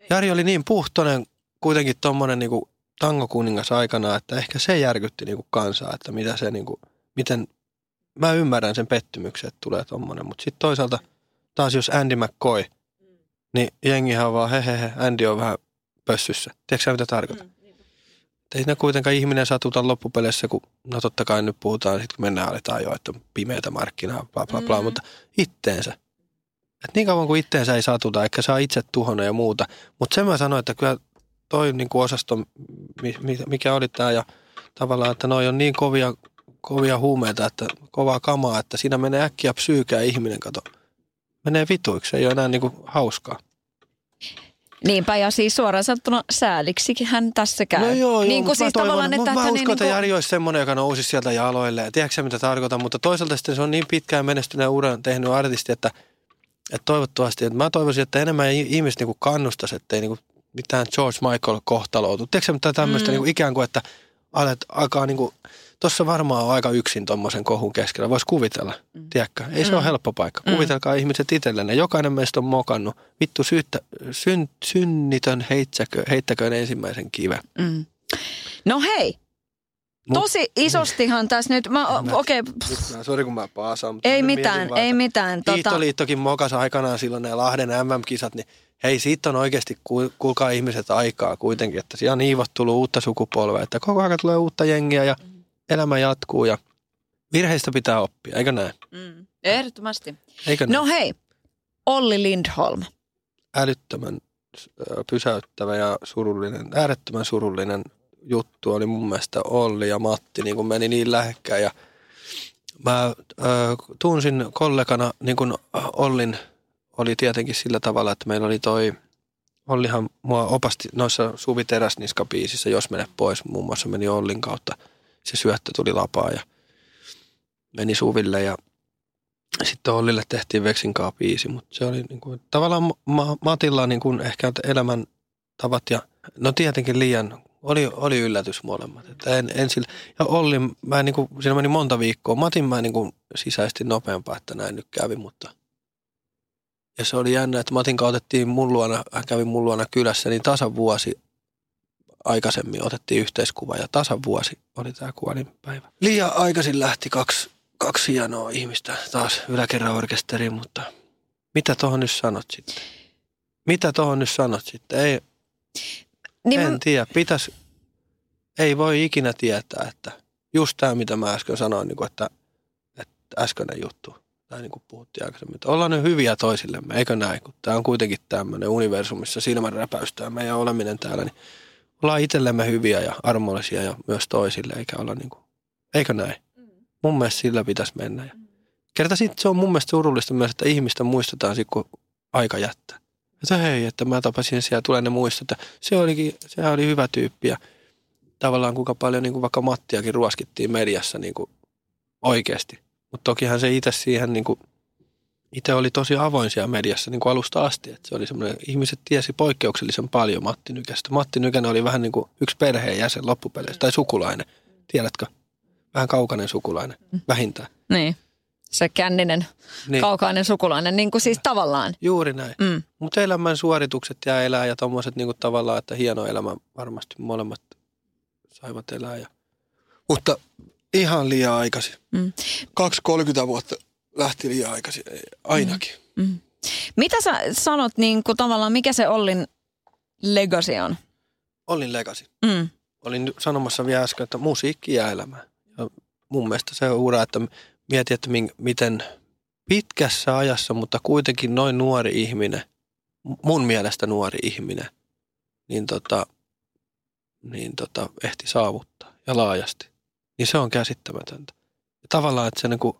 [SPEAKER 3] Jari oli niin puhtoinen, kuitenkin tommonen niin kuin tangokuningas aikana, että ehkä se järkytti niin kuin kansaa, että mitä se niin kuin, miten, mä ymmärrän sen pettymyksen, että tulee tommonen, mutta sitten toisaalta taas jos Andy McCoy, niin jengihän vaan hehehe, Andy on vähän pössyssä. Tiedätkö mitä tarkoitan? Mm, niin. Ei ne kuitenkaan ihminen satuta loppupeleissä, kun no totta kai nyt puhutaan, sit kun mennään aletaan jo, että on pimeätä markkinaa, bla bla bla, mm. mutta itteensä. Et niin kauan kuin itteensä ei satuta, eikä saa itse tuhona ja muuta. Mutta sen mä sanoin, että kyllä toi niin kuin osasto, mikä oli tämä ja tavallaan, että noi on niin kovia, kovia huumeita, että kovaa kamaa, että siinä menee äkkiä psyykää ihminen, kato. Menee vituiksi, ei ole enää niin kuin hauskaa.
[SPEAKER 2] Niinpä, ja siis suoraan sanottuna sääliksikin hän tässä käy.
[SPEAKER 3] No joo,
[SPEAKER 2] niin
[SPEAKER 3] kuin
[SPEAKER 2] siis
[SPEAKER 3] toivon,
[SPEAKER 2] tavallaan, että,
[SPEAKER 3] mä uskon,
[SPEAKER 2] niin
[SPEAKER 3] että
[SPEAKER 2] kuin...
[SPEAKER 3] Jari olisi semmoinen, joka nousisi sieltä jaloille. Tiedätkö mitä tarkoitan, mutta toisaalta sitten se on niin pitkään menestyneen uran tehnyt artisti, että, että toivottavasti, että mä toivoisin, että enemmän ihmiset niin kannustaisi, että ei niin kuin mitään George Michael kohtaloutu. Tiedätkö mitä tämmöistä mm. niin kuin ikään kuin, että alet alkaa niin kuin, tuossa varmaan on aika yksin tuommoisen kohun keskellä. Voisi kuvitella, mm. tiedätkö? Ei se mm. ole helppo paikka. Mm. Kuvitelkaa ihmiset itselleen. Jokainen meistä on mokannut. Vittu syyttä, syn, synnitön heittäkö, heittäköön ensimmäisen kiven. Mm.
[SPEAKER 2] No hei, Tosi isostihan tässä nyt, mä, okei. Okay.
[SPEAKER 3] Sori kun mä paasaan. Mutta
[SPEAKER 2] ei mitään, vaan, ei mitään.
[SPEAKER 3] Tota... Mokas aikanaan silloin ne Lahden MM-kisat, niin hei siitä on oikeasti, kuulkaa ihmiset aikaa kuitenkin, että siellä on Iivot tullut uutta sukupolvea, että koko ajan tulee uutta jengiä ja elämä jatkuu ja virheistä pitää oppia, eikö näin?
[SPEAKER 2] Mm. Ehdottomasti.
[SPEAKER 3] Eikö
[SPEAKER 2] näin? No hei, Olli Lindholm.
[SPEAKER 3] Älyttömän pysäyttävä ja surullinen, äärettömän surullinen juttu oli mun mielestä Olli ja Matti, niin kuin meni niin lähekkäin ja mä äh, tunsin kollegana, niin kuin Ollin oli tietenkin sillä tavalla, että meillä oli toi, Ollihan mua opasti noissa Suvi Teräsniska-biisissä, jos mene pois, muun muassa meni Ollin kautta, se syöttö tuli lapaa ja meni Suville ja sitten Ollille tehtiin Veksinkaa biisi, mutta se oli niin kuin, tavallaan ma- Matilla niin kuin ehkä elämän tavat ja no tietenkin liian oli, oli yllätys molemmat. Että en, en sillä, ja Olli, mä en niin kuin, siinä meni monta viikkoa. Matin mä niin kuin sisäisesti nopeampaa, että näin nyt kävi, mutta ja se oli jännä, että Matin otettiin mun luona, hän kävi mun luona kylässä, niin tasan vuosi aikaisemmin otettiin yhteiskuva ja tasan vuosi oli tämä kuolinpäivä. Liian aikaisin lähti kaksi, kaksi hienoa ihmistä taas yläkerran orkesteriin, mutta mitä tuohon nyt sanot sitten? Mitä tuohon nyt sanot sitten? Ei, niin en mä... tiedä, pitäisi, ei voi ikinä tietää, että just tämä, mitä mä äsken sanoin, niin kuin, että, että äskeinen juttu, tai niin kuin puhuttiin aikaisemmin, että ollaan nyt hyviä toisillemme, eikö näin, kun tämä on kuitenkin tämmöinen universumissa silmän räpäystää meidän oleminen täällä, niin ollaan itsellemme hyviä ja armollisia ja myös toisille, eikä olla niin kuin, eikö näin? Mm. Mun mielestä sillä pitäisi mennä. Ja Kerta sitten se on mun mielestä surullista myös, että ihmistä muistetaan sitten, kun aika jättää. Että hei, että mä tapasin siellä, tulee ne muistot. Että se olikin, sehän oli hyvä tyyppi ja tavallaan kuinka paljon niin kuin vaikka Mattiakin ruoskittiin mediassa niin kuin oikeasti. Mutta tokihan se itse siihen niin kuin, itse oli tosi avoin siellä mediassa niin kuin alusta asti. Että se oli semmoinen, ihmiset tiesi poikkeuksellisen paljon Matti Nykästä. Matti Nykänen oli vähän niin kuin yksi perheenjäsen loppupeleissä, tai sukulainen. Tiedätkö? Vähän kaukainen sukulainen, vähintään.
[SPEAKER 2] Niin. Se känninen,
[SPEAKER 3] Niin.
[SPEAKER 2] kaukainen sukulainen, niin kuin siis tavallaan.
[SPEAKER 3] Juuri näin.
[SPEAKER 2] Mm.
[SPEAKER 3] Mutta elämän suoritukset ja elää ja tommoset niinku tavallaan, että hieno elämä varmasti molemmat saivat elää. Ja... Mutta ihan liian aikaisin.
[SPEAKER 2] Mm.
[SPEAKER 3] 2-30 vuotta lähti liian aikaisin, ainakin.
[SPEAKER 2] Mm. Mitä sä sanot niin kuin tavallaan, mikä se Ollin legacy on?
[SPEAKER 3] Olin legacy.
[SPEAKER 2] Mm.
[SPEAKER 3] Olin sanomassa vielä äsken, että musiikki ja elämä. Ja mun mielestä se on ura, että mieti, että miten pitkässä ajassa, mutta kuitenkin noin nuori ihminen, mun mielestä nuori ihminen, niin, tota, niin tota, ehti saavuttaa ja laajasti. Niin se on käsittämätöntä. Ja tavallaan, että se niin kuin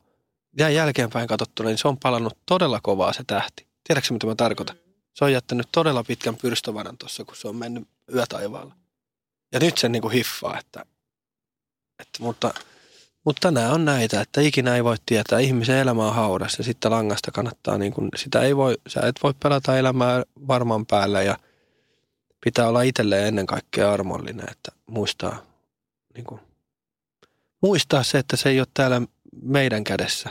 [SPEAKER 3] jäi jälkeenpäin katsottuna, niin se on palannut todella kovaa se tähti. Tiedätkö mitä mä tarkoitan? Se on jättänyt todella pitkän pyrstövänän tuossa, kun se on mennyt yötaivaalla. Ja nyt se niin kuin hiffaa, että, että mutta, mutta nämä on näitä, että ikinä ei voi tietää. Ihmisen elämä on hauras ja sitten langasta kannattaa, niin kuin, sitä ei voi, sä et voi pelata elämää varman päällä ja pitää olla itselleen ennen kaikkea armollinen, että muistaa, niin kuin, muistaa se, että se ei ole täällä meidän kädessä.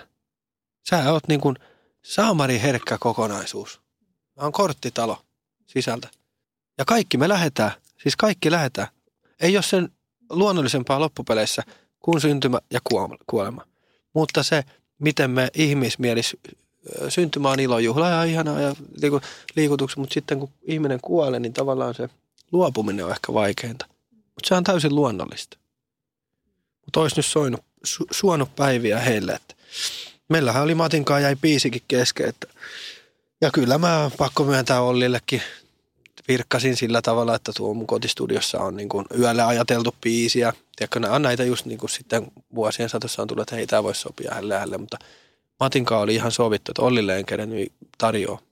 [SPEAKER 3] Sä oot niin kuin saamari herkkä kokonaisuus. Mä oon korttitalo sisältä. Ja kaikki me lähetään, siis kaikki lähetään. Ei ole sen luonnollisempaa loppupeleissä kuin syntymä ja kuolema-. Mutta se, miten me ihmismielis, syntymä on ilojuhla ja ihanaa ja liiku- liikutuksia, mutta sitten kun ihminen kuolee, niin tavallaan se luopuminen on ehkä vaikeinta. Mutta se on täysin luonnollista. Mutta olisi nyt soinut, su, suonut päiviä heille, että meillähän oli Matinkaan jäi biisikin kesken, että ja kyllä mä pakko myöntää Ollillekin virkkasin sillä tavalla, että tuo mun kotistudiossa on niin kuin yöllä ajateltu biisiä. Tiedätkö, nämä on näitä just niin kuin sitten vuosien saatossa on tullut, että hei, tämä voisi sopia hänelle hänelle, mutta Matinkaan oli ihan sovittu, että Ollille en kerennyt tarjoa.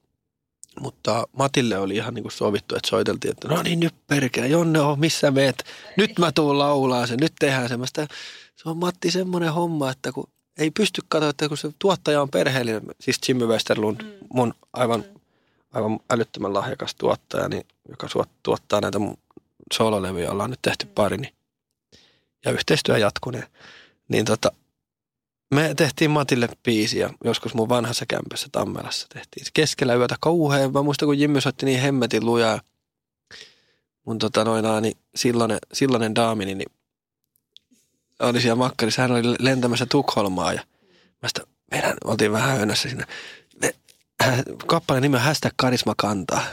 [SPEAKER 3] Mutta Matille oli ihan niin kuin sovittu, että soiteltiin, että no niin nyt perkele, Jonne on, missä meet? Nyt mä tuun laulaa sen, nyt tehdään semmoista. Se on Matti semmoinen homma, että kun ei pysty katsoa, että kun se tuottaja on perheellinen, siis Jimmy Westerlund, mun aivan, aivan älyttömän lahjakas tuottaja, niin, joka suot- tuottaa näitä mun soololevyjä, ollaan nyt tehty pari, niin, ja yhteistyö jatkuneen. Niin tota, me tehtiin Matille biisiä joskus mun vanhassa kämpässä Tammelassa tehtiin. Se keskellä yötä kauhean. Mä muistan, kun Jimmy soitti niin hemmetin lujaa. Mun tota noin, niin silloinen, silloinen daamini, niin oli siellä makkarissa. Hän oli lentämässä Tukholmaa ja mä sitä, meidän oltiin vähän höynässä siinä. *clears throat* Kappaleen nimi on hashtag karisma kantaa.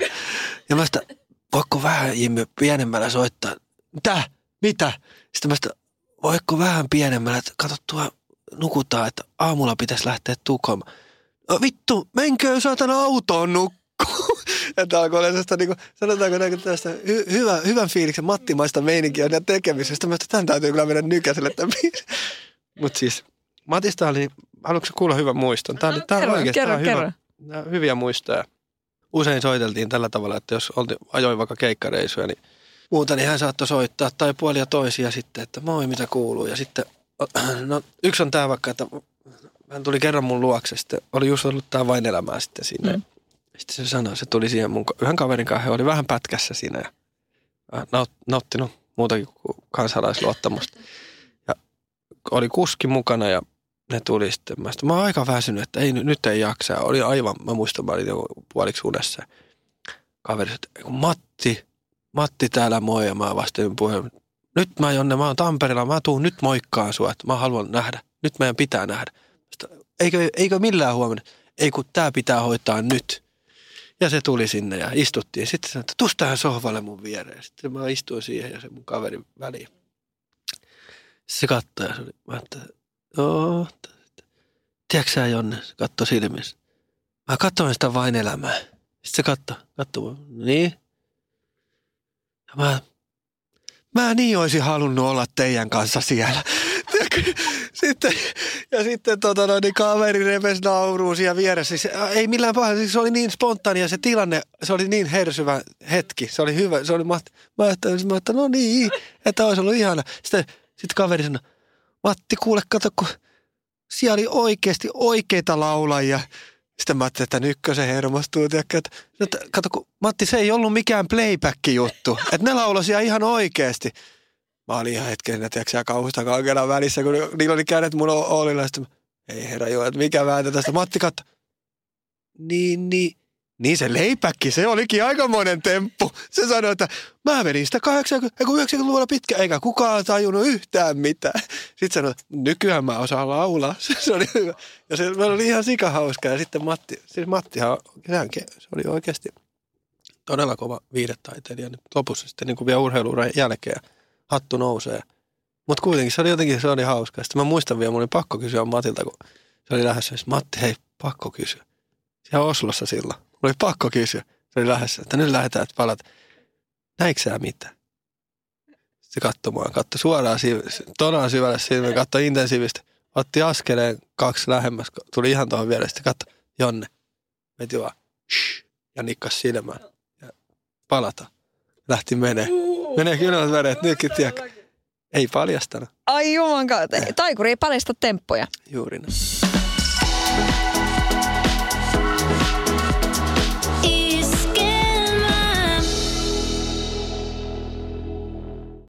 [SPEAKER 3] Ja mä sitä, voiko vähän Jimmy pienemmällä soittaa? Mitä? Mitä? Sitten mä sitä, voiko vähän pienemmällä, että kato tuo nukutaan, että aamulla pitäisi lähteä Tukholmaan. No vittu, menkö saatana autoon nukkuu. *laughs* Että alkoi olla sellaista, niin kuin, sanotaanko näin, tästä hy, hyvä, hyvän fiiliksen mattimaista meininkiä ja tekemisestä. Mä että tämän täytyy kyllä mennä nykäiselle tämän Mutta siis Matista oli, haluatko kuulla hyvän muiston? Tämä, oli, tämä on
[SPEAKER 2] kerro,
[SPEAKER 3] oikeasti
[SPEAKER 2] kerro,
[SPEAKER 3] tämä on hyvä,
[SPEAKER 2] kerro.
[SPEAKER 3] Hyviä muistoja. Usein soiteltiin tällä tavalla, että jos oltiin, ajoin vaikka keikkareisuja, niin muuta, niin hän saattoi soittaa tai puolia toisia sitten, että moi mitä kuuluu. Ja sitten, *clears throat* no yksi on tämä vaikka, että hän tuli kerran mun luokse, sitten oli just ollut tämä vain elämää sitten siinä.
[SPEAKER 2] Mm.
[SPEAKER 3] Mm. Sitten se sanoi, se tuli siihen mun yhden kaverin kanssa, he oli vähän pätkässä siinä ja äh, naut, nauttinut muutakin kuin kansalaisluottamusta. Ja oli kuski mukana ja ne tuli sitten. Mä, sitten, mä oon aika väsynyt, että ei, nyt ei jaksa. Ja Oli aivan, mä muistan, mä olin puoliksi unessa. Kaveri, että "Ei kun Matti, Matti täällä moi ja mä vastasin puheen. Nyt mä Jonne, mä oon Tampereella, mä tuun nyt moikkaan sua, että mä haluan nähdä. Nyt meidän pitää nähdä. Sitten, eikö, eikö millään huomenna? Ei kun tää pitää hoitaa nyt. Ja se tuli sinne ja istuttiin. Sitten sanoi, että tus tähän sohvalle mun viereen. Sitten mä istuin siihen ja se mun kaveri väliin. Se katsoi ja se oli, mä että, joo, tiedätkö sä Jonne, se katsoi silmissä. Mä katsoin sitä vain elämää. Sitten se katsoi, mua. niin. Ja mä, mä niin olisin halunnut olla teidän kanssa siellä. sitten, ja sitten tota, no, niin kaveri repesi nauruun siellä vieressä. Siis, ei millään pahalla, siis se oli niin spontaania se tilanne, se oli niin hersyvä hetki. Se oli hyvä, se oli, mä, mä ajattelin, että no niin, että olisi ollut ihana. Sitten, sitten kaveri sanoi, Matti kuule, kato kun siellä oli oikeasti oikeita laulajia. Sitten mä ajattelin, että nytkö se hermostuu. Tiedätkö, että, että, kato, kun Matti, se ei ollut mikään playback-juttu. *laughs* Että ne laulasi ihan oikeasti. Mä olin ihan hetken, että tiedätkö, kauhusta kaukena välissä, kun niillä oli kädet mun Ollilla. Sitten, ei herra joo, että mikä vääntö tästä. Matti katso. Niin, niin. Niin se leipäkki, se olikin aikamoinen temppu. Se sanoi, että mä menin sitä 80, 90-luvulla pitkä, eikä kukaan tajunnut yhtään mitään. Sitten sanoi, että nykyään mä osaan laulaa. *laughs* Se oli hyvä. Ja se oli ihan sikahauska. Ja sitten Matti, siis Mattihan, se oli oikeasti todella kova viidetaiteilija nyt lopussa sitten niin kuin vielä urheiluuran jälkeen. Hattu nousee. Mutta kuitenkin se oli jotenkin, se oli hauska. Sitten mä muistan vielä, mun oli pakko kysyä Matilta, kun se oli lähdössä. Matti, hei, pakko kysyä. Siellä Oslossa silloin oli pakko kysyä. Se oli lähdössä, että nyt lähdetään, että palat. Näikö sä mitään? Se katsomaan, katsoi suoraan, todella syvälle silmiin, katsoi intensiivisesti. Otti askeleen kaksi lähemmäs, tuli ihan tuohon viereen, sitten katsoi, Jonne. Veti vaan, shh, ja nikkas silmään. Ja palata. Lähti menee. Menee kylmät väreet, nytkin tiedä. Ei paljastanut.
[SPEAKER 2] Ai juman kautta. Taikuri ei paljasta temppoja.
[SPEAKER 3] Juuri näin.